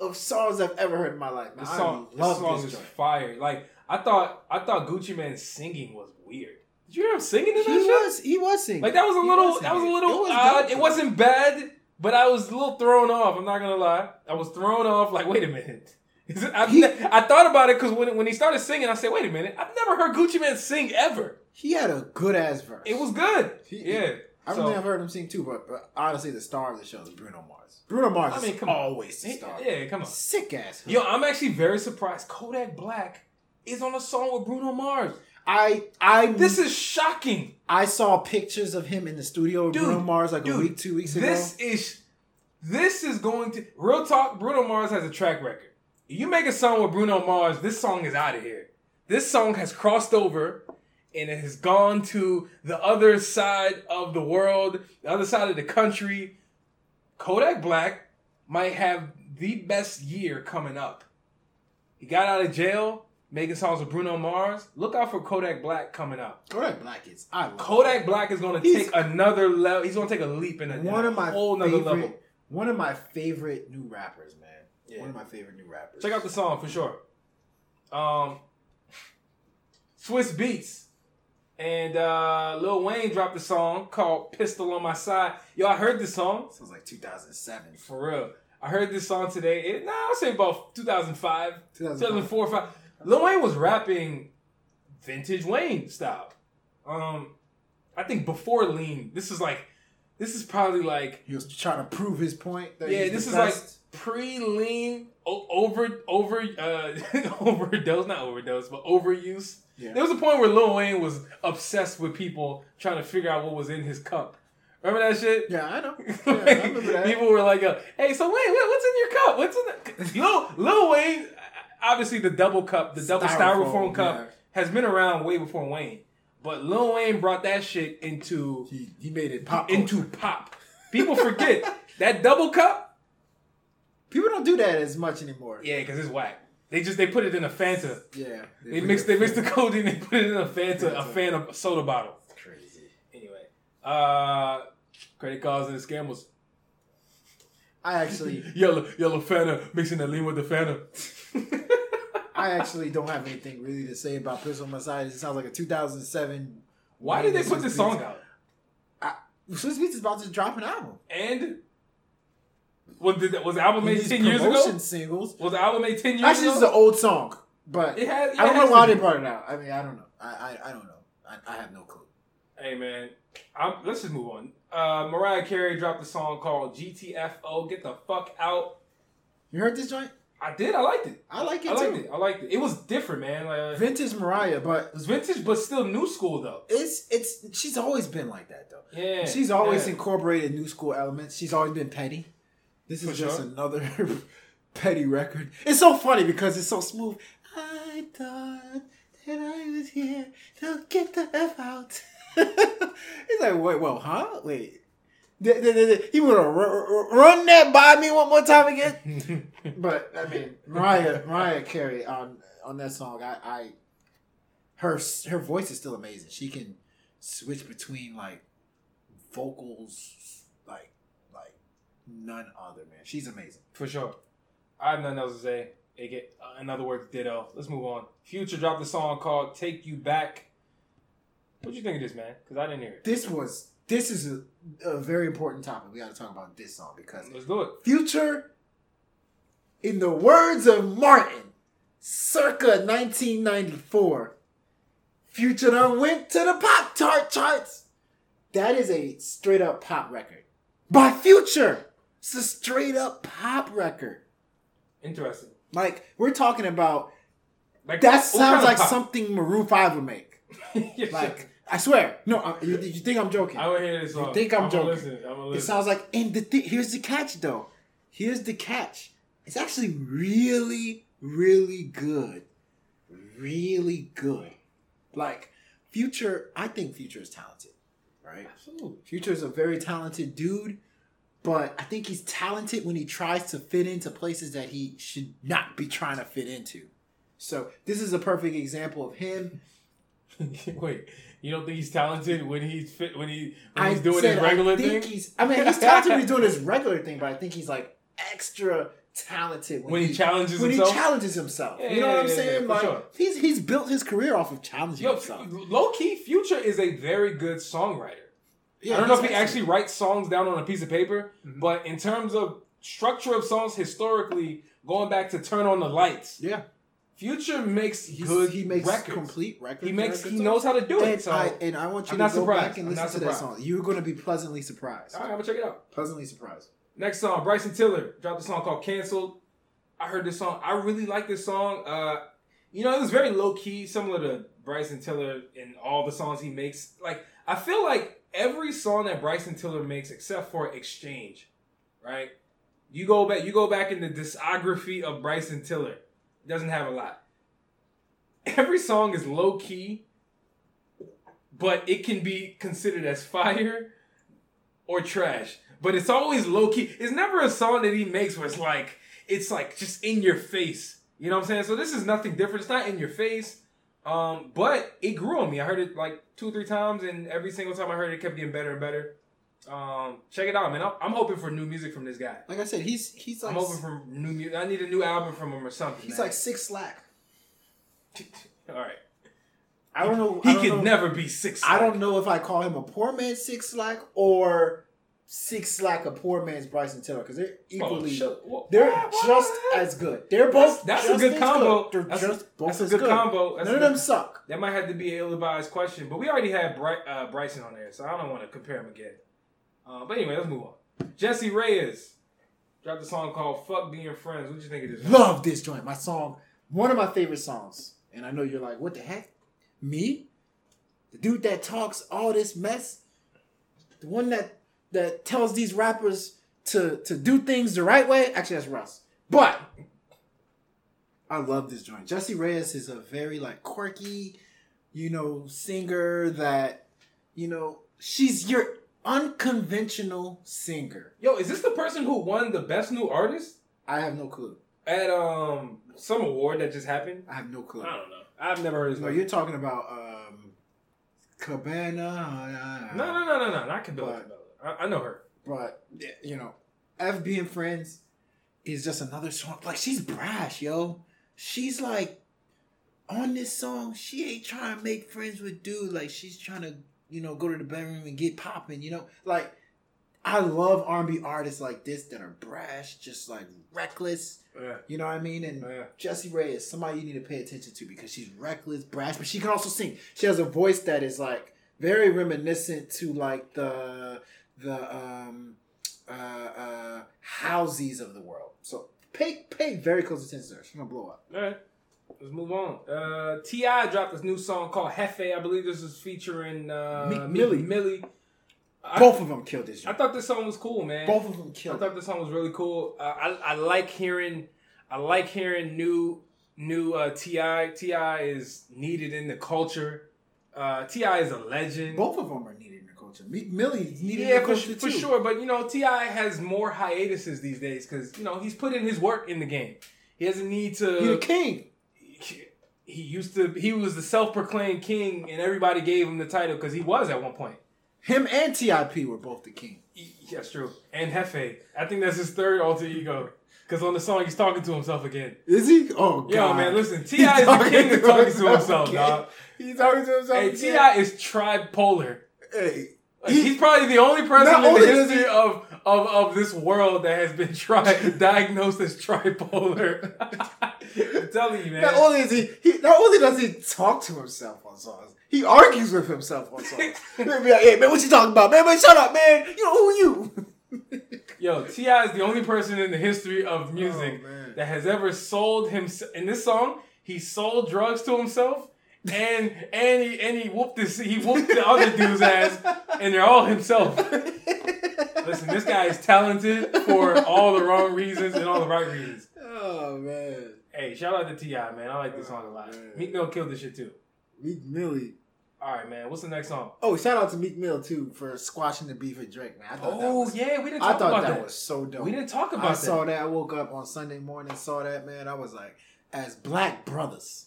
of songs I've ever heard in my life. This I song, this song this is joint. fire. Like I thought, I thought Gucci Mane's singing was weird. Did you hear him singing in that He shit? was, he was singing. Like that was a He little, was that was a little It was odd. It wasn't bad, but I was a little thrown off. I'm not gonna lie. I was thrown off. Like, wait a minute. <laughs> I've He- I thought about it because when when he started singing, I said, wait a minute. I've never heard Gucci Mane sing ever. He had a good ass verse. It was good. He- yeah. I don't So- think I've heard him sing too, but, but honestly, the star of the show is Bruno Mars. Bruno Mars I mean, is come on. always the He- star. Yeah, come on. Sick ass. hook. Yo, I'm actually very surprised. Kodak Black is on a song with Bruno Mars. I I This is shocking. I saw pictures of him in the studio with Dude, Bruno Mars like a week, two weeks ago. This is this is going to real talk. Bruno Mars has a track record. You make a song with Bruno Mars, this song is out of here. This song has crossed over and it has gone to the other side of the world, the other side of the country. Kodak Black might have the best year coming up. He got out of jail, making songs with Bruno Mars. Look out for Kodak Black coming up. Kodak Black is I Kodak Black is going to take another level. He's going to take a leap in a, one of my whole favorite, level. one of my favorite new rappers, man. Yeah. One of my favorite new rappers. Check out the song for sure. Um, Swizz Beatz and uh, Lil Wayne dropped a song called "Pistol on My Side." Yo, I heard this song Sounds like 2007. for real. I heard this song today. It, nah, I'll say about 2005, 2004, 5. Lil Wayne was rapping vintage Wayne style. Um, I think before Lean, this is like, this is probably like He was trying to prove his point. That Yeah, this is like pre-lean, over, over, uh, <laughs> overdose, not overdose, but overuse. Yeah. There was a point where Lil Wayne was obsessed with people trying to figure out what was in his cup. Remember that shit? Yeah, I know. <laughs> Yeah, I remember that. People were like, "Hey, so wait, wait, what's in your cup? What's in the Lil Lil Wayne? Obviously, the double cup, the double styrofoam, Styrofoam, cup, yeah. has been around way before Wayne. But Lil Wayne brought that shit into He, he made it pop. into culture. pop. People forget <laughs> that double cup. People don't do that as much anymore. Yeah, because it's whack. They just they put it in a Fanta. Yeah. They mixed they mixed the codeine. They put it in a Fanta, a Fanta soda bottle. Crazy. Anyway, uh, credit cards and scammers. I actually, <laughs> Yellow yellow Fanta mixing the lean with the Fanta. <laughs> I actually don't have anything really to say about Pistol on My Side. It sounds like a 2007. Why did they put this song out? Swizz Beatz is about to drop an album. And was the, was the album made ten years promotion ago? singles. Was the album made ten years ago? Actually, this is an old song, but It has- I don't know why they brought it out. I mean, I don't know. I I, I don't know. I, I have no clue. Hey man, I'm, let's just move on. Uh, Mariah Carey dropped a song called GTFO. Get the fuck out. You heard this joint? I did. I liked it. I like it I too. liked it. I liked it. It was different, man. Like, Vintage Mariah, but it was vintage, but still new school though. it's it's she's always been like that though. Yeah, She's always yeah. incorporated new school elements. She's always been petty. This is For just sure. another <laughs> petty record. It's so funny because it's so smooth. I thought that I was here to get the F out. <laughs> He's like, wait, well, huh? Wait. He would have run that by me one more time again. <laughs> But I mean, Mariah Mariah Carey on on that song, I, I her her voice is still amazing. She can switch between like vocals none other man. She's amazing. For sure. I have nothing else to say. It get, uh, in other words, ditto. Let's move on. Future dropped a song called "Take You Back." What do you think of this, man? Because I didn't hear it. This was this is a, a very important topic. We got to talk about this song because Let's do it. Future, in the words of Martin, circa 1994, Future done went to the Pop Tart charts. That is a straight up pop record. By Future. It's a straight up pop record. Interesting. Like, we're talking about Like that sounds like something Maroon 5 would make. <laughs> Yeah, Like, I swear. No, I, you, you think I'm joking? I would hear this song. You think I'm joking. I'm gonna It sounds like, and the th- here's the catch though. Here's the catch. It's actually really, really good. Really good. Like Future, I think Future is talented, right? Absolutely. Future is a very talented dude, but I think he's talented when he tries to fit into places that he should not be trying to fit into. So this is a perfect example of him. <laughs> Wait, you don't think he's talented when he's fit when he when I he's doing said his regular I think thing? He's, I mean, he's talented when he's doing his <laughs> regular thing, but I think he's like extra talented when, when he challenges himself when himself. he challenges himself. Yeah, you know what I'm yeah, saying? yeah, like sure. he's he's built his career off of challenging Yo, himself. low key, Future is a very good songwriter. Yeah, I don't know if he actually writes songs down on a piece of paper, Mhm. but in terms of structure of songs historically, going back to Turn on the Lights, Yeah, Future makes He's, good he makes records. complete records. He makes very he knows how to do it. And So I and I want you I'm to go surprised. back and I'm listen to that song. You're going to be pleasantly surprised. all right, I'm gonna check it out. Pleasantly surprised. Next song, Bryson Tiller dropped a song called "Cancelled." I heard this song. I really like this song. Uh, you know, it was very low key, similar to Bryson Tiller in all the songs he makes. Like, I feel like every song that Bryson Tiller makes, except for "Exchange," right? You go back, you go back in the discography of Bryson Tiller. It doesn't have a lot. Every song is low key, but it can be considered as fire or trash. But it's always low key. It's never a song that he makes where it's like it's like just in your face. You know what I'm saying? So this is nothing different. It's not in your face. Um, but it grew on me. I heard it like two or three times, and every single time I heard it, it kept getting better and better. Um, check it out, man. I'm, I'm hoping for new music from this guy. Like I said, he's he's like I'm hoping for new music. I need a new album from him or something. he's man. like 6lack. <laughs> all right. I don't know. He I don't can know, never be six. I don't know if I call him a poor man 6lack or 6lack a poor man's Bryson Tiller because they're equally. they're just as good. They're both. That's a just good combo. Good. They're That's a- just both That's a as good, good. combo. That's None a of them suck. That might have to be an ill-advised question, but we already had Bry- uh, Bryson on there, so I don't want to compare him again. Uh, but anyway, let's move on. Jessie Reyez dropped a song called "Fuck Being Friends." What you think of this? Love this joint. My song, one of my favorite songs. And I know you're like, what the heck? Me? The dude that talks all this mess? The one that that tells these rappers to to do things the right way? Actually, that's Russ. But I love this joint. Jessie Reyez is a very like quirky, you know, singer that, you know, she's your unconventional singer. Yo, is this the person who won the best new artist I have no clue. at um some award that just happened? I have no clue. I don't know. I've never heard his No, name. you're talking about um, Cabana. No, no, no, no, no, not Cabela. I, I know her. But you know, F being friends is just another song. Like she's brash, yo. She's like on this song. She ain't trying to make friends with dude. Like she's trying to, you know, go to the bedroom and get popping. You know, like I love R&B artists like this that are brash, just like reckless. Yeah, You know what I mean? And yeah. Jessie Ray is somebody you need to pay attention to because she's reckless, brash, but she can also sing. She has a voice that is like very reminiscent to like the the um uh uh housies of the world. So pay pay very close attention to her. She's gonna blow up. All right. Let's move on. Uh, Ti dropped this new song called Jefe. I believe this is featuring uh, Meek Millie. Millie. I, Both of them killed this. I thought this song was cool, man. Both of them killed. I thought this song was really cool. Uh, I I like hearing I like hearing new new uh, Ti. Ti is needed in the culture. Uh, Ti is a legend. Both of them are needed culture. Meek Millie's needed yeah, for, for sure. But you know, Ti has more hiatuses these days because you know he's put in his work in the game. He doesn't need to. He the king. he used to he was the self-proclaimed king and everybody gave him the title because he was at one point Him and Tip were both the king. He- that's true and Jefe i think that's his third alter ego because on the song he's talking to himself again Is he? Oh god. yo man listen ti is the king of talking to himself again. <laughs> dog He's talking to himself. hey ti is tripolar Hey, like, he's probably the only person in only the history he- of, of of this world that has been tri- <laughs> diagnosed as tripolar i'm telling you man Not only is he, he not only does he talk to himself on songs, he argues with himself on songs. <laughs> He'll be like, "Hey man, what you talking about, man? Man, shut up, man. You know who are you?" Yo, Ti is the only person in the history of music Oh, that has ever sold himself. In this song, he sold drugs to himself, and and he and he whooped this. He whooped the other dude's ass, and they're all himself. Listen, this guy is talented for all the wrong reasons and all the right reasons. oh man, Hey, shout out to Ti, man. I like this song a lot. Oh, man. Meek Mill killed this shit too. Meek Millie. All right, man. What's the next song? Oh, shout out to Meek Mill too for squashing the beef with Drake, man. I thought that Oh was, yeah, we didn't I talk thought about that, that. was so dope. we didn't talk about I that. saw that. I woke up on Sunday morning, saw that, man. I was like, as black brothers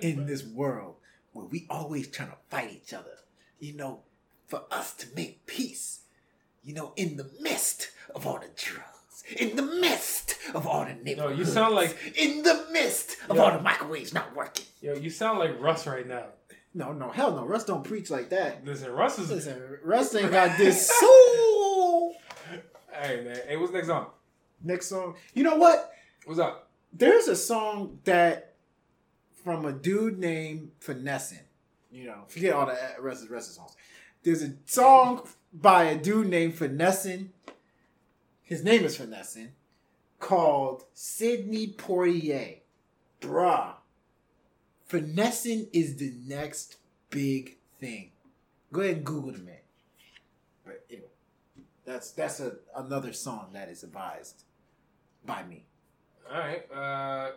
In bro. this world where we always trying to fight each other, you know, for us to make peace, you know, in the midst of all the drugs, in the midst of all the Yo, you sound like in the midst of Yo. all the microwaves not working. yo. You sound like Russ right now. No, no, hell no. Russ don't preach like that. Listen, Russ is. Listen, Russ ain't got <laughs> this soul. Hey man, hey, what's next song? Next song. You know what? What's up? There's a song that from a dude named Finessing. You know, forget all the rest of the rest of the songs. There's a song by a dude named Finessing. His name is Finessing, called Sidney Poitier. Bruh. Finessing is the next big thing. Go ahead and Google the man. But anyway, that's that's a, another song that is advised by me. All right. Uh,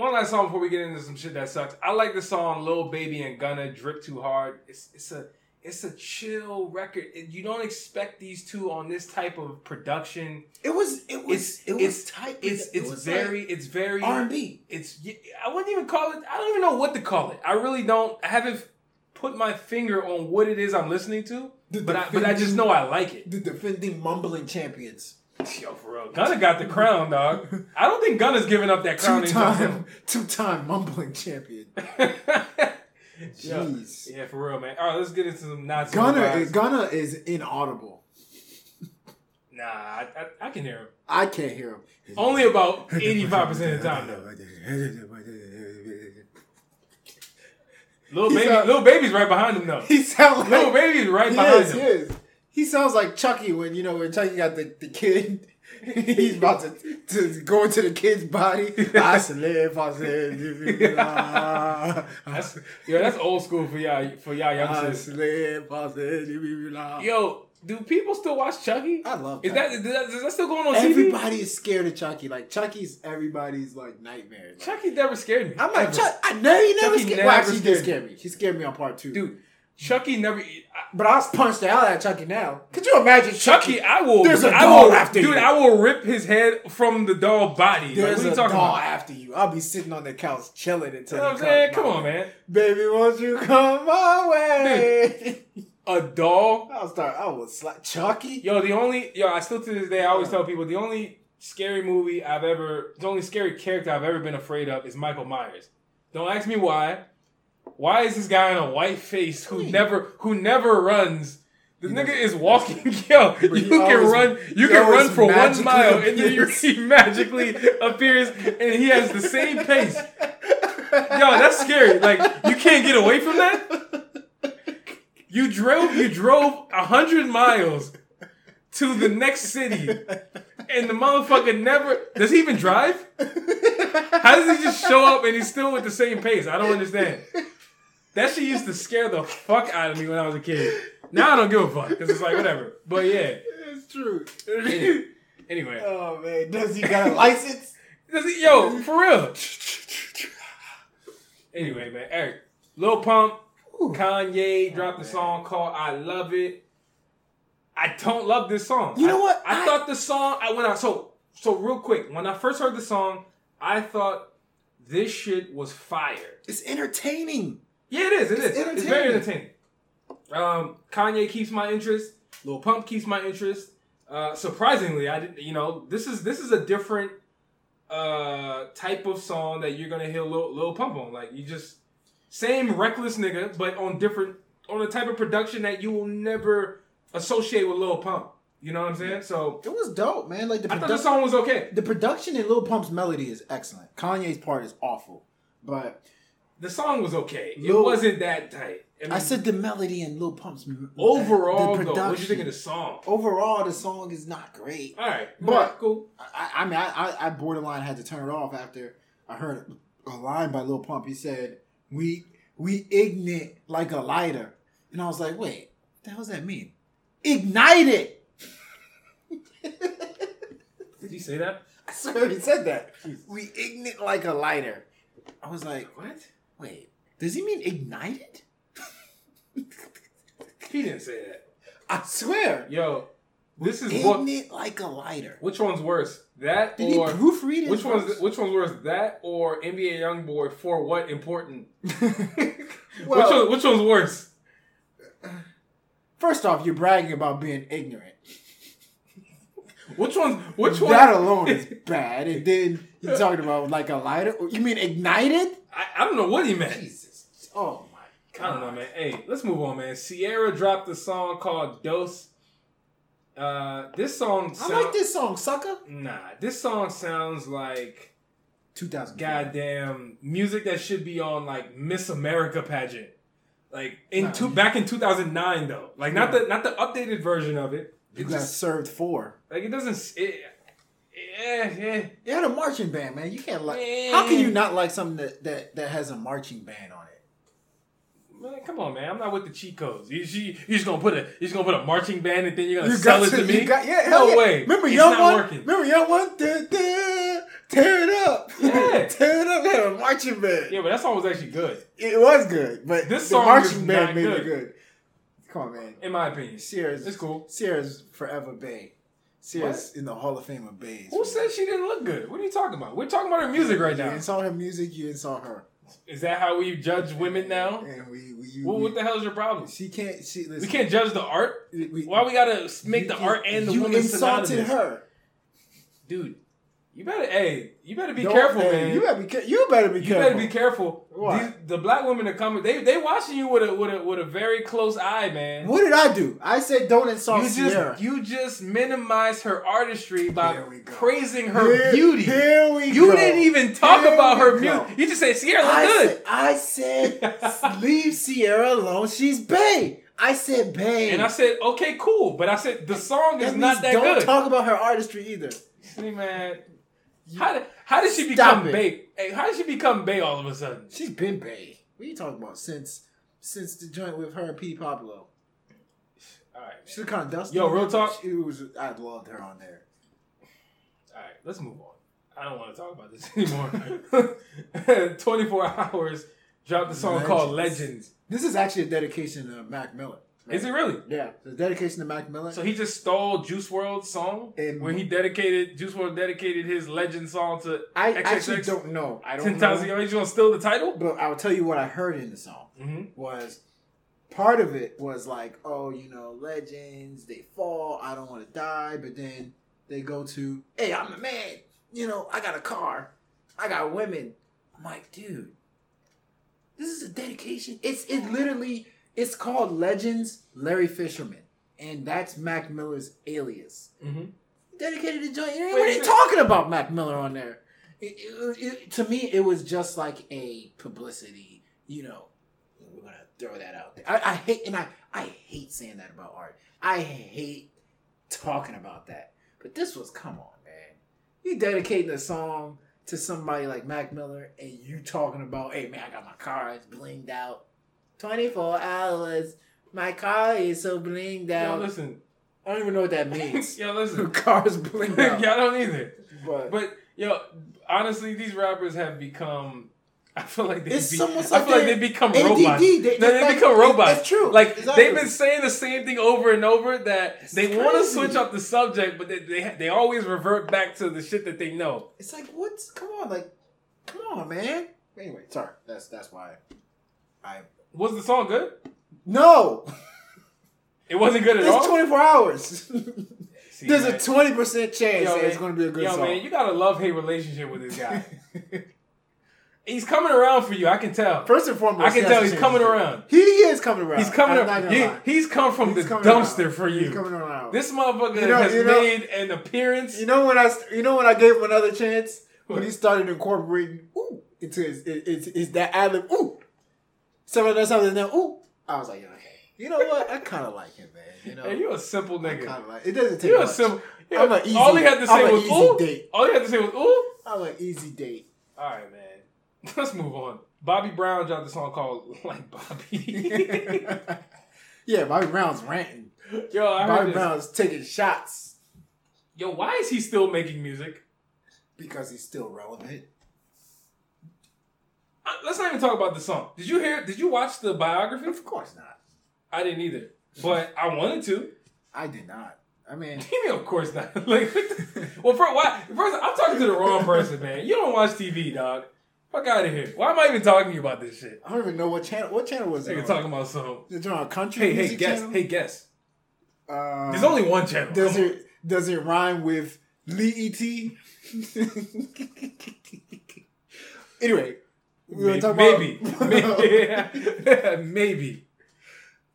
one last song before we get into some shit that sucks. I like the song "Little Baby" and Gunna "Drip Too Hard." It's it's a it's a chill record. It- You don't expect these two on this type of production. It was it was It's it was it's tight. It's it it's was very it's very R and B. It's I wouldn't even call it. I don't even know what to call it. I really don't. I haven't put my finger on what it is I'm listening to. The But I, but I just know I like it. The defending mumbling champions. Yo, for real. Gunna got the crown, dog. I don't think Gunna's giving up that crown Two anytime time <laughs> two time mumbling champion. <laughs> soon. Jeez. Yeah, for real, man. All right, let's get into some Nazi Gunna vibes. Gunna is inaudible. Nah, I, I, I can hear him. I can't hear him. Only about <laughs> 85% of the time, though. Little baby, a- little baby's right behind him, though. He sounds like Little baby's right he behind is, him. He sounds like Chucky when you know when Chucky got the, the kid. <laughs> He's about to, to go into the kid's body. <laughs> I slip, I slip. That's, <laughs> yo, that's old school for y'all, for y'all youngsters. I slip, I slip. Yo, do people still watch Chucky? I love Is that, is that is that still going on TV? Everybody is scared of Chucky. Like Chucky's everybody's like nightmare. Like, Chucky never scared me. I'm like. Chuck. I know he never Chucky scared. never well, actually, he did scared scare me. He scared me on part two, dude. Chucky never. I, But I was punched the hell out of Chucky now. Could you imagine Chucky? Chucky, I will. There's a I doll will, after dude. you. I will rip his head from the doll body. Like, There's what are you a doll about? after you. I'll be sitting on the couch chilling until You know what I'm saying? Come on, way. man. Baby, won't you come my way? A doll. <laughs> I'll start. I was like Chucky. Yo, the only yo, I still to this day I always tell people the only scary movie I've ever, the only scary character I've ever been afraid of is Michael Myers. Don't ask me why. Why is this guy in a white face who never, who never runs? The nigga is walking. <laughs> Yo, you he can run. You can run for one mile, and then you, appears. <laughs> he magically appears, and he has the same pace. Yo, that's scary. Like you can't get away from that. You drove you drove a hundred miles to the next city, and the motherfucker never does he even drive? How does he just show up and he's still with the same pace? I don't understand. That shit used to scare the fuck out of me when I was a kid. Now I don't give a fuck because it's like whatever. But yeah. It's true. Anyway, oh man, does he got a license? Does he- yo for real. Anyway, man, Eric, Lil Pump, Kanye oh, dropped a song called "I Love It." I don't love this song. You know what? I, I- thought the song. I when I so so real quick when I first heard the song, I thought this shit was fire. It's entertaining. Yeah, it is. It It's is. It's very entertaining. Um, Kanye keeps my interest. Lil Pump keeps my interest. Uh, surprisingly, I didn't. You know, this is this is a different uh type of song that you're gonna hear Lil, Lil Pump on. Like you just same reckless nigga, but on different on a type of production that you will never associate with Lil Pump. You know what I'm saying? So It was dope, man. Like the I thought the song was okay. The production in Lil Pump's melody is excellent. Kanye's part is awful, but The song was okay. Lil- it wasn't that tight. mean, I said the melody and Lil Pump's overall the though. What you think of the song? Overall, the song is not great. All right, But- all right, cool. I, I mean, I, I, I borderline had to turn it off after I heard a line by Lil Pump. He said, "We we ignite like a lighter," and I was like, "Wait, what the hell does that mean? Ignite it!" <laughs> Did you say that? I swear he said that. We ignite like a lighter. I was like, What? "Wait, does he mean ignited? <laughs> He didn't say that. I swear, Yo, this is what. ignite like a lighter. Which one's worse? That Did or he proofread it? which one's which one's worse? That or NBA YoungBoy for what important? <laughs> which one, which one's worse? first off, you're bragging about being ignorant. Which one's which one? That alone is bad. And then you're talking about like a lighter. You mean ignited? I, I don't know what he meant. Jesus. Oh my I don't know, man. Hey, let's move on, man. Ciara dropped a song called Dose. Uh, this song. I like this song, sucker. Nah, this song sounds like 2000. goddamn music that should be on like Miss America pageant. Like in Nah. two, back in 2009 though. Like not the not the updated version of it. You It got just served four. like it doesn't. It, yeah, yeah. It had a marching band, man. You can't like. Eh. How can you not like something that, that, that has a marching band on it? Man, come on, man. I'm not with the cheat codes. You, you, you just gonna put a you just gonna put a marching band and then you're gonna You sell it to to- me? got- yeah, no yeah. way. Remember it's Yung Wun? working. Remember Yung Wun? Da, da, tear it up. <laughs> Yeah. tear it up. Had a marching band. Yeah, but that song was actually good, It was good, but This the song marching band made good. it good. Come on, man. in my opinion. Ciara's It's cool. Ciara's forever Bay. Ciara's in the Hall of Fame of Bays. Who said she didn't look good? What are you talking about? We're talking about her music right now. You saw her music. You didn't saw her. Is that how we judge women now? And we, we, you, Well, we- what the hell is your problem? She can't. She listen, We can't judge the art. we- Why we gotta make the art and the you woman insulted synonymous? her. dude? You better, hey, you better be Don't- careful, hey, man. You better be. You better be You careful. better be careful. These, the black women are coming. They they watching you with a with a with a very close eye, man. What did I do? I said don't insult You Ciara. just you just minimized her artistry by Here we go. praising her Here- beauty. Here we you go. didn't even talk Here about her music. You just say Ciara look I good. said, I said <laughs> leave Ciara alone. She's Bay. I said Bay. and I said, okay, cool. But I said the song is that not that don't good. talk about her artistry either. See, man. How did how did she Stop become it. Bay? Hey, how did she become Bay all of a sudden? She's been Bay. What are you talking about since since the joint with her and P Pablo? All right, She's kind of dusty. Yo, real talk. She was. I loved her on there. all right. Let's move on. I don't want to talk about this <laughs> anymore. <laughs> Twenty four hours dropped a song called Legends. Legends. This is actually a dedication to Mac Miller. Is it really? Yeah, it's a dedication to Mac Miller. So he just stole Juice WRLD's song And- when he dedicated Juice WRLD dedicated his Legend song to I XXX actually don't know. I don't know. He's gonna steal the title. But I will tell you what I heard in the song. Mm-hmm. was part of it was like, oh, you know, legends, they fall, I don't want to die, but then they go to, hey, I'm a man, you know, I got a car, I got women. I'm like, dude, this is a dedication. It's it literally it's called Legends Larry Fisherman. And that's Mac Miller's alias. Mm-hmm. Dedicated to joint. You Wait, really wait. talking about Mac Miller on there. It- it- it- to me, it was just like a publicity. You know, we're gonna throw that out there. I, I hate, and I I hate saying that about art. I hate talking about that. But this was, come on, man. You dedicating a song to somebody like Mac Miller, and you talking about, hey man, I got my car, it's blinged out, twenty four hours. My car is so blinged Yo, out. listen. I don't even know what that means. <laughs> Yo, listen. <laughs> car's blinged <laughs> Y'all out. don't either. But, But yo, honestly, these rappers have become. I feel like they. It's Be, almost I like feel like they're become ADD. robots. They- no, they- they like, become robots. it's true. Like Exactly. they've been saying the same thing over and over that It's they want to switch up the subject, but they, they they always revert back to the shit that they know. it's like, what's come on, like, come on, man. Anyway, sorry. That's that's why I Was the song good? no. It wasn't good at It's all. twenty four hours. <laughs> See, There's man. a twenty percent chance Yo, that it's going to be a good Yo, song. Yo, man, you got a love hate relationship with this guy. <laughs> he's coming around for you. I can tell. First and foremost, I can tell he's coming around. He is coming around. He's coming around. He, he's come from He's the dumpster around. for you. He's coming around. This motherfucker You know- has you know- made an appearance. You know when I you know when I gave him another chance when he started incorporating ooh into his his, his that ad lib ooh something that's something now ooh I was like okay you know what I kind of like him man you know Hey, you a simple I nigga. kind of like it doesn't take You a much. simple. I'm an easy- all he had to say I'm was ooh. date. All he had to say was ooh. I'm an easy date All right, man. <laughs> Let's move on. Bobby Brown dropped a song called <laughs> "Like Bobby." <laughs> yeah Bobby Brown's ranting Yo, I Bobby this. Brown's taking shots Yo, why is he still making music? because he's still relevant Uh, Let's not even talk about the song. Did you hear? Did you watch the biography? of course not I didn't either, but I wanted to. I did not I mean <laughs> You of course not. <laughs> like, well, for, why? First, I'm talking to the wrong person, man. You don't watch TV, dog. Fuck out of here. Why am I even talking to you about this shit? I don't even know what channel what channel was it on? talking about some. It on a country Hey, hey, guess. channel? Hey, guess. Uh, There's only one channel. Does Come on. it does it rhyme with Lee E.T.? <laughs> anyway, We Maybe, maybe, maybe, <laughs> <laughs> maybe.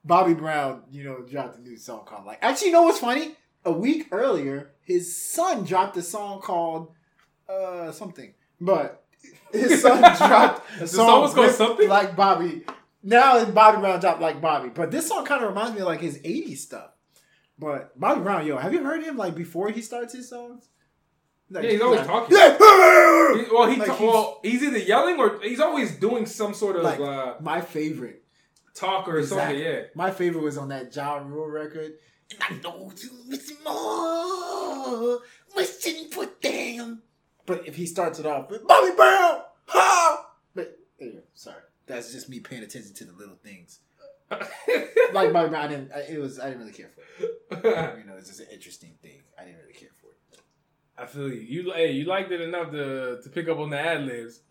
Bobby Brown, you know, dropped a new song called like. Actually, you know what's funny? A week earlier, his son dropped a song called uh something, but his son <laughs> dropped a song, song was called with- something? like Bobby. Now Bobby Brown dropped like Bobby, but this song kind of reminds me of like his '80s stuff. But Bobby Brown, yo, have you heard him like before he starts his songs? Like, Yeah, he's always like, talking. Yeah. He- well, he Like, ta- he's- well, he's either yelling or he's always doing some sort of Like, uh, My favorite talk or something. Yeah. My favorite was on that Ja Rule record. And I know too much more. Wishing for damn. But if he starts it off with Bobby Brown, ha! But anyway, sorry. That's just me paying attention to the little things. <laughs> Like Brown, I didn't. I, it was. I didn't really care for it. <laughs> You know, it's just an interesting thing. I didn't really care for it. I feel you. You hey, you liked it enough to to pick up on the ad libs.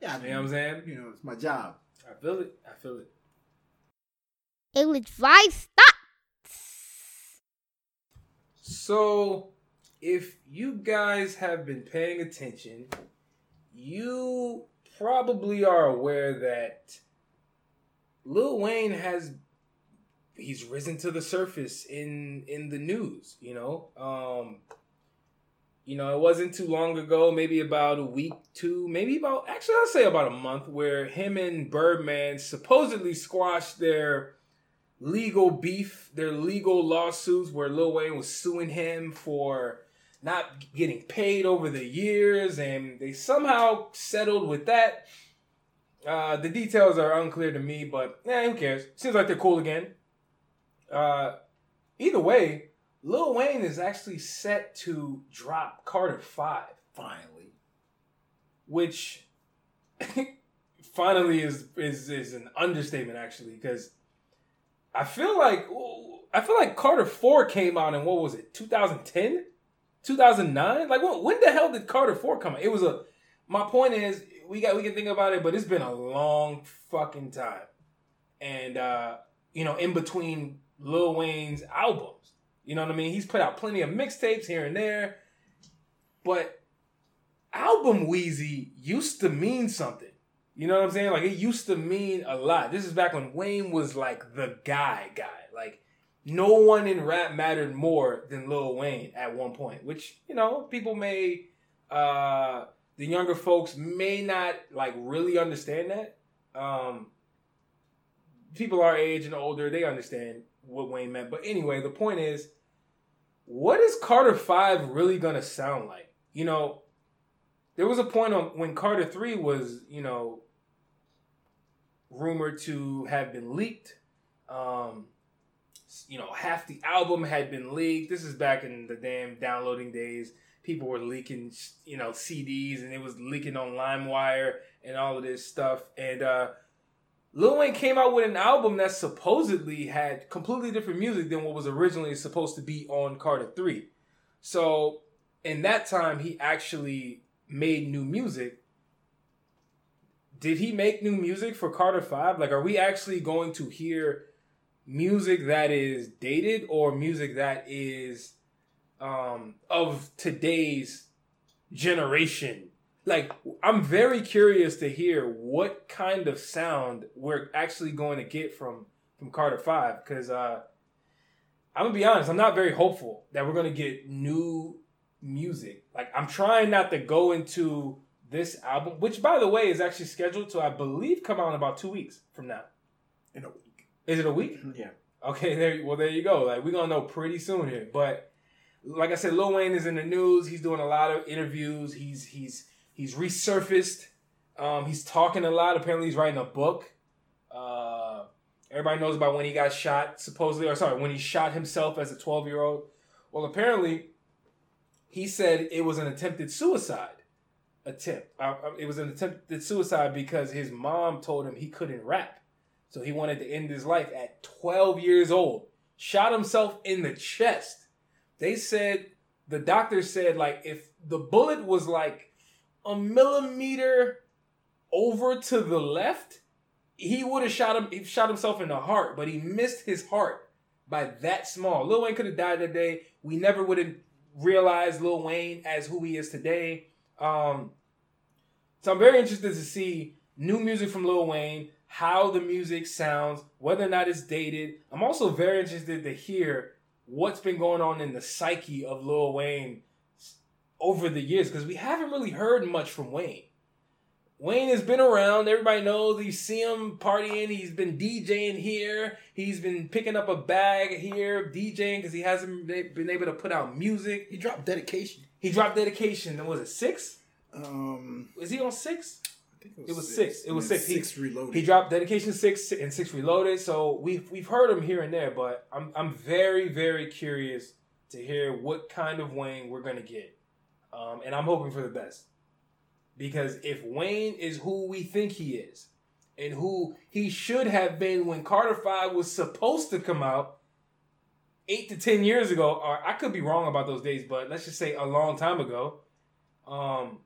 Yeah, I You mean, know what I'm saying? You know, it's my job. I feel it. I feel it. Ill advised thoughts. So, if you guys have been paying attention, you probably are aware that Lil Wayne has he's risen to the surface in in the news, you know? Um you know, it wasn't too long ago, maybe about a week, two, maybe about actually I'll say about a month where him and Birdman supposedly squashed their legal beef, their legal lawsuits where Lil Wayne was suing him for not getting paid over the years, and they somehow settled with that. Uh, the details are unclear to me, but eh, who cares? Seems like they're cool again. Uh, either way, Lil Wayne is actually set to drop Carter Five, Finally. which <laughs> finally is is is an understatement actually because I feel like I feel like Carter 4 came out in what was it 2010 2009 like when, when the hell did Carter 4 come out? It was a my point is we got we can think about it but it's been a long fucking time. And uh you know in between Lil Wayne's albums you know what I mean he's put out plenty of mixtapes here and there but album Weezy used to mean something you know what I'm saying? Like it used to mean a lot. This is back when Wayne was like the guy guy. Like no one in rap mattered more than Lil Wayne at one point, which, you know, people may uh the younger folks may not like really understand that. Um people our age and older, they understand what Wayne meant. But anyway, the point is what is Carter 5 really to sound like? You know, there was a point on when Carter 3 was, you know, rumored to have been leaked. Um, you know, half the album had been leaked. This is back in the damn downloading days. People were leaking, you know, CDs and it was leaking on LimeWire and all of this stuff. And uh, Lil Wayne came out with an album that supposedly had completely different music than what was originally supposed to be on Carter 3. So, in that time, he actually made new music did he make new music for Carter 5? Like, are we actually going to hear music that is dated or music that is um, of today's generation? Like, I'm very curious to hear what kind of sound we're actually going to get from from Carter 5 because uh, I'm gonna be honest, I'm not very hopeful that we're gonna get new music. Like, I'm trying not to go into this album, which by the way is actually scheduled to, I believe, come out in about two weeks from now. In a week. Is it a week? Yeah. Okay, there. Well, there you go. Like we're gonna know pretty soon here. But like I said, Lil Wayne is in the news. He's doing a lot of interviews. He's he's he's resurfaced. Um, he's talking a lot. Apparently, he's writing a book. Uh, everybody knows about when he got shot, supposedly, or sorry, when he shot himself as a 12 year old. Well, apparently, he said it was an attempted suicide attempt. Uh, uh, it was an attempted suicide because his mom told him he couldn't rap. So he wanted to end his life at 12 years old. Shot himself in the chest. They said, the doctor said, like, if the bullet was like a millimeter over to the left, he would have shot him. He shot himself in the heart, but he missed his heart by that small. Lil Wayne could have died that day. We never would have realized Lil Wayne as who he is today. Um, so I'm very interested to see new music from Lil Wayne, how the music sounds, whether or not it's dated. I'm also very interested to hear what's been going on in the psyche of Lil Wayne over the years because we haven't really heard much from Wayne. Wayne has been around. Everybody knows. You see him partying. He's been DJing here. He's been picking up a bag here, DJing because he hasn't been able to put out music. He dropped dedication. He dropped dedication. And was it six? Um, Was he on six? I think It was six. It was then six. He- Six reloaded. He dropped dedication six and six reloaded. So we've we've heard him here and there, but I'm I'm very very curious to hear what kind of Wayne we're gonna get, um, and I'm hoping for the best because if Wayne is who we think he is, and who he should have been when Carter Five was supposed to come out eight to ten years ago, or I could be wrong about those days, but let's just say a long time ago. Um,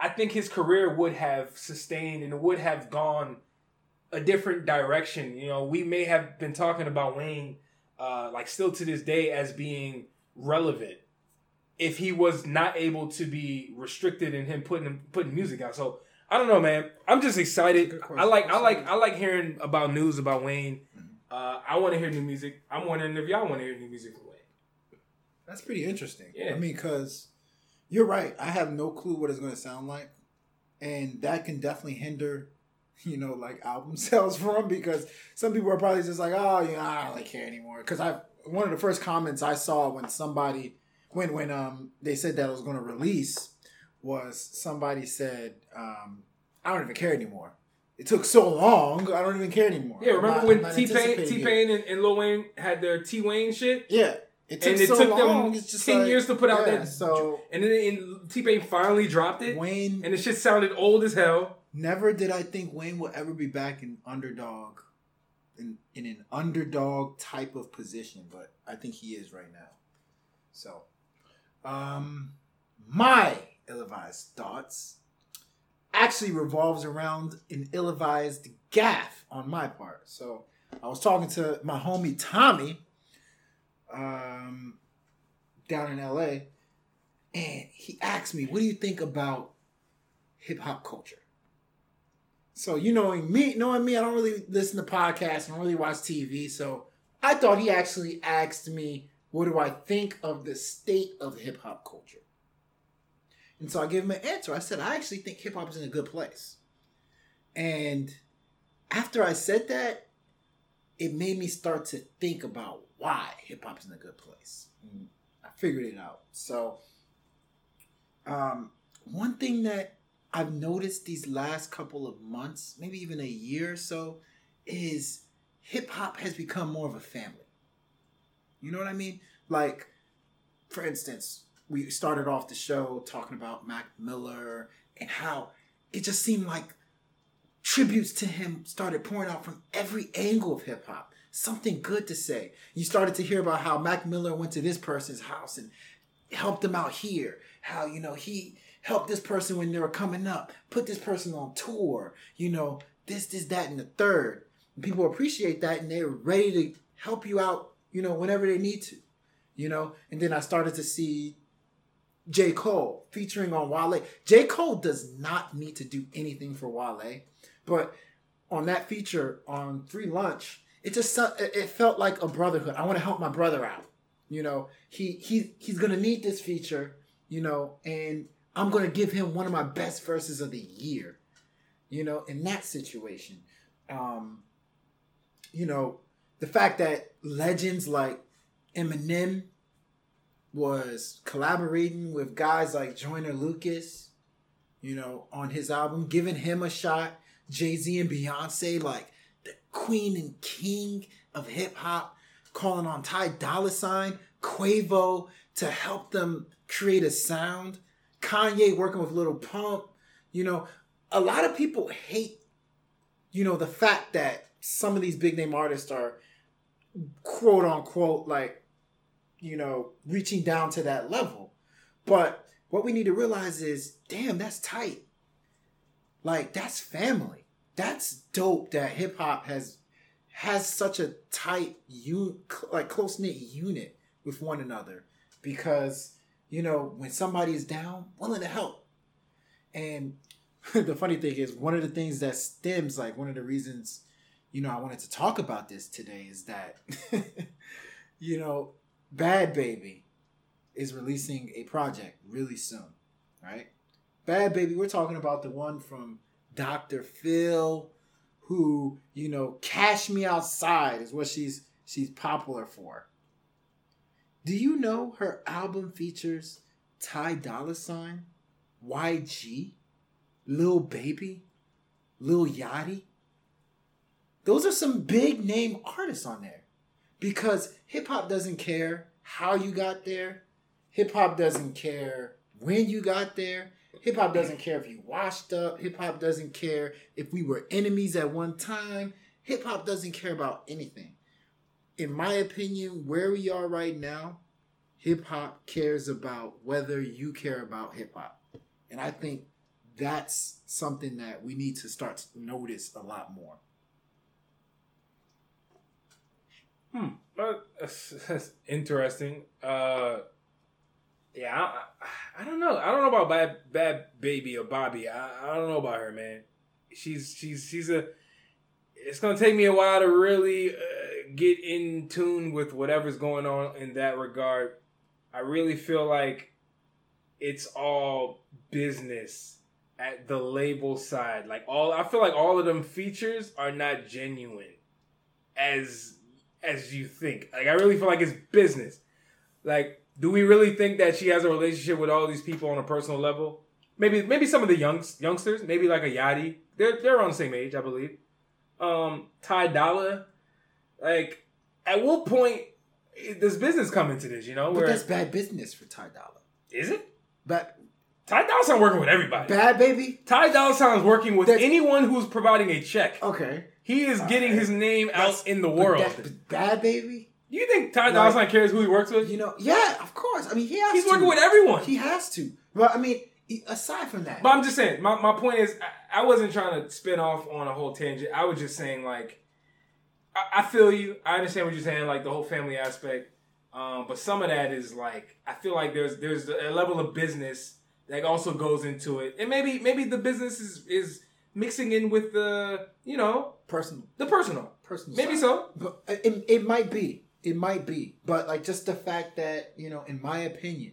I think his career would have sustained and would have gone a different direction. You know, we may have been talking about Wayne, uh, like still to this day, as being relevant if he was not able to be restricted in him putting putting music out. So I don't know, man. I'm just excited. I like I like I like hearing about news about Wayne. Uh, I want to hear new music. I'm wondering if y'all want to hear new music from Wayne. That's pretty interesting. Yeah. I mean, because you're right. I have no clue what it's going to sound like, and that can definitely hinder, you know, like album <laughs> sales for him. Because some people are probably just like, oh, you know, I don't really care anymore. Because I one of the first comments I saw when somebody when when um they said that it was going to release was somebody said, um, I don't even care anymore. It took so long. I don't even care anymore. Yeah, remember not- when T Pain, T Pain, and, and Lil Wayne had their T Wayne shit, Yeah. It took and it so took long. them It's just ten like- years to put out yeah, that. So and then T Pain finally dropped it, Wayne and the shit sounded old as hell. Never did I think Wayne will ever be back in underdog, in in an underdog type of position, but I think he is right now. So, um, my ill-advised thoughts actually revolves around an ill-advised gaff on my part. So, I was talking to my homie Tommy, um, down in LA, and he asked me, "What do you think about hip hop culture?" So you knowing me, knowing me, I don't really listen to podcasts. I don't really watch TV. So I thought he actually asked me, "What do I think of the state of hip hop culture?" And so I gave him an answer. I said, "I actually think hip hop is in a good place." And after I said that, it made me start to think about why hip hop is in a good place. And I figured it out. So, um, one thing that I've noticed these last couple of months, maybe even a year or so, is hip hop has become more of a family. You know what I mean? Like, for instance, we started off the show talking about Mac Miller and how it just seemed like tributes to him started pouring out from every angle of hip hop. Something good to say. You started to hear about how Mac Miller went to this person's house and helped them out here. How, you know, he helped this person when they were coming up, put this person on tour, you know, this, this, that, and the third. People appreciate that and they're ready to help you out, you know, whenever they need to, you know. And then I started to see J. Cole featuring on Wale. J. Cole does not need to do anything for Wale, but on that feature on Free Lunch, it just it felt like a brotherhood. I want to help my brother out. You know, he he he's gonna need this feature. You know, and I'm gonna give him one of my best verses of the year. You know, in that situation, um, you know, the fact that legends like Eminem was collaborating with guys like Joyner Lucas, you know, on his album, giving him a shot. Jay Z and Beyonce, like the queen and king of hip hop, calling on Ty Dolla Sign, Quavo to help them create a sound. Kanye working with Lil Pump. You know, a lot of people hate, you know, the fact that some of these big name artists are quote unquote like, you know, reaching down to that level. But what we need to realize is, damn, that's tight. Like that's family. That's dope that hip hop has has such a tight you like close knit unit with one another because you know when somebody is down, willing to help. And <laughs> the funny thing is one of the things that stems like one of the reasons you know I wanted to talk about this today is that <laughs> you know Bhad Bhabie is releasing a project really soon, right? Bhad Bhabie, we're talking about the one from Dr. Phil who, you know, Cash Me Outside is what she's she's popular for. Do you know her album features Ty Dolla Sign, YG, Lil Baby, Lil Yachty? Those are some big name artists on there. Because hip hop doesn't care how you got there. Hip hop doesn't care when you got there. Hip hop doesn't care if you washed up. Hip hop doesn't care if we were enemies at one time. Hip hop doesn't care about anything. In my opinion, where we are right now, hip hop cares about whether you care about hip hop. And I think that's something that we need to start to notice a lot more. Hmm. That's, <laughs> that's interesting. Uh, yeah, I, I, don't know. I don't know about bad Bhad Bhabie or Bobby. I, I don't know about her, man. She's she's she's a. It's gonna take me a while to really uh, get in tune with whatever's going on in that regard. I really feel like it's all business at the label side. Like all, I feel like all of them features are not genuine as as you think. Like I really feel like it's business. Like, do we really think that she has a relationship with all these people on a personal level? Maybe maybe some of the youngs youngsters, maybe like a Yachty. They're they're on the same age, I believe. Um, Ty Dolla, like, at what point does business come into this? You know, But that's bad business for Ty Dolla. is it? But Ty Dolla Sign's working with everybody. Bhad Bhabie. Ty Dolla Sign's working with That's- anyone who's providing a check. Okay. He is getting his name That's- out in the but world. that- but Bhad Bhabie. You think Ty Dolla Sign cares who he works with? You know, yeah, of course. I mean, he has He's to. working with everyone. He has to. But I mean, aside from that, But I'm just saying, my, my point is, I, I wasn't trying to spin off on a whole tangent. I was just saying, like, I, I feel you. I understand what you're saying, like the whole family aspect. Um, but some of that is like, I feel like there's there's a level of business that also goes into it, and maybe maybe the business is is mixing in with the you know personal, the personal. personal. Maybe side. so. But it, it might be. It might be. But like just the fact that you know, in my opinion,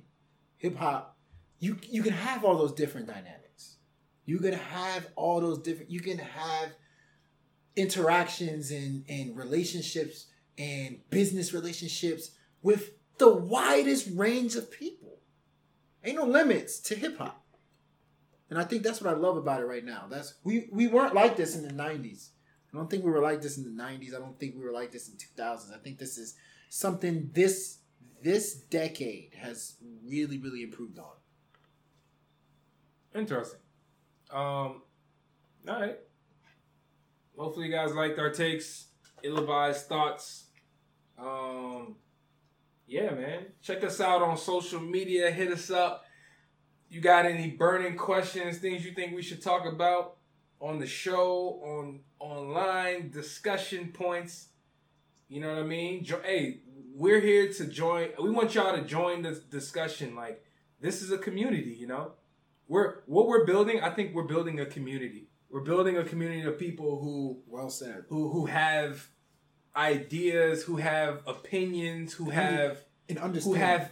hip hop, you you can have all those different dynamics. You can have all those different. You can have interactions and and relationships and business relationships with the widest range of people. Ain't no limits to hip hop. And I think that's what I love about it right now. That's we we weren't like this in the 90s. I don't think we were like this in the 90s. I don't think we were like this in 2000s. I think this is something this this decade has really really improved on. Interesting. Um, all right. Hopefully, you guys liked our takes, ill-advised thoughts. Um, yeah, man. Check us out on social media. Hit us up. You got any burning questions, things you think we should talk about on the show, on online discussion points? You know what I mean? Jo- hey, we're here to join. We want y'all to join the discussion. Like this is a community, you know we're what we're building i think we're building a community we're building a community of people who Well said. who who have ideas who have opinions who have And who have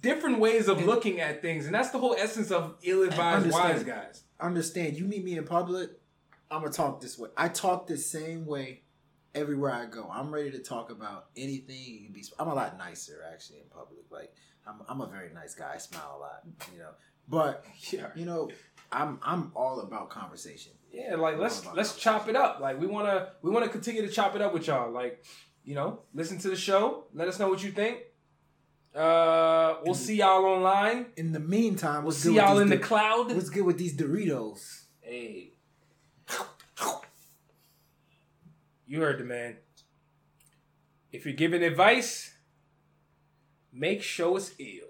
different ways of And- looking at things and that's the whole essence of ill-advised wise guys understand. You meet me in public, I'm gonna talk this way. I talk the same way everywhere I go. I'm ready to talk about anything. Be. I'm a lot nicer actually in public. Like I'm, I'm a very nice guy. I smile a lot. You know, but <laughs> yeah you know, I'm I'm all about conversation. Yeah like let's let's chop it up like we want to we want to continue to chop it up with y'all like you know listen to the show let us know what you think uh we'll see y'all online In the meantime, we'll see y'all in the cloud What's good with these Doritos? Hey. You heard the man. If you're giving advice, make sure it's ill.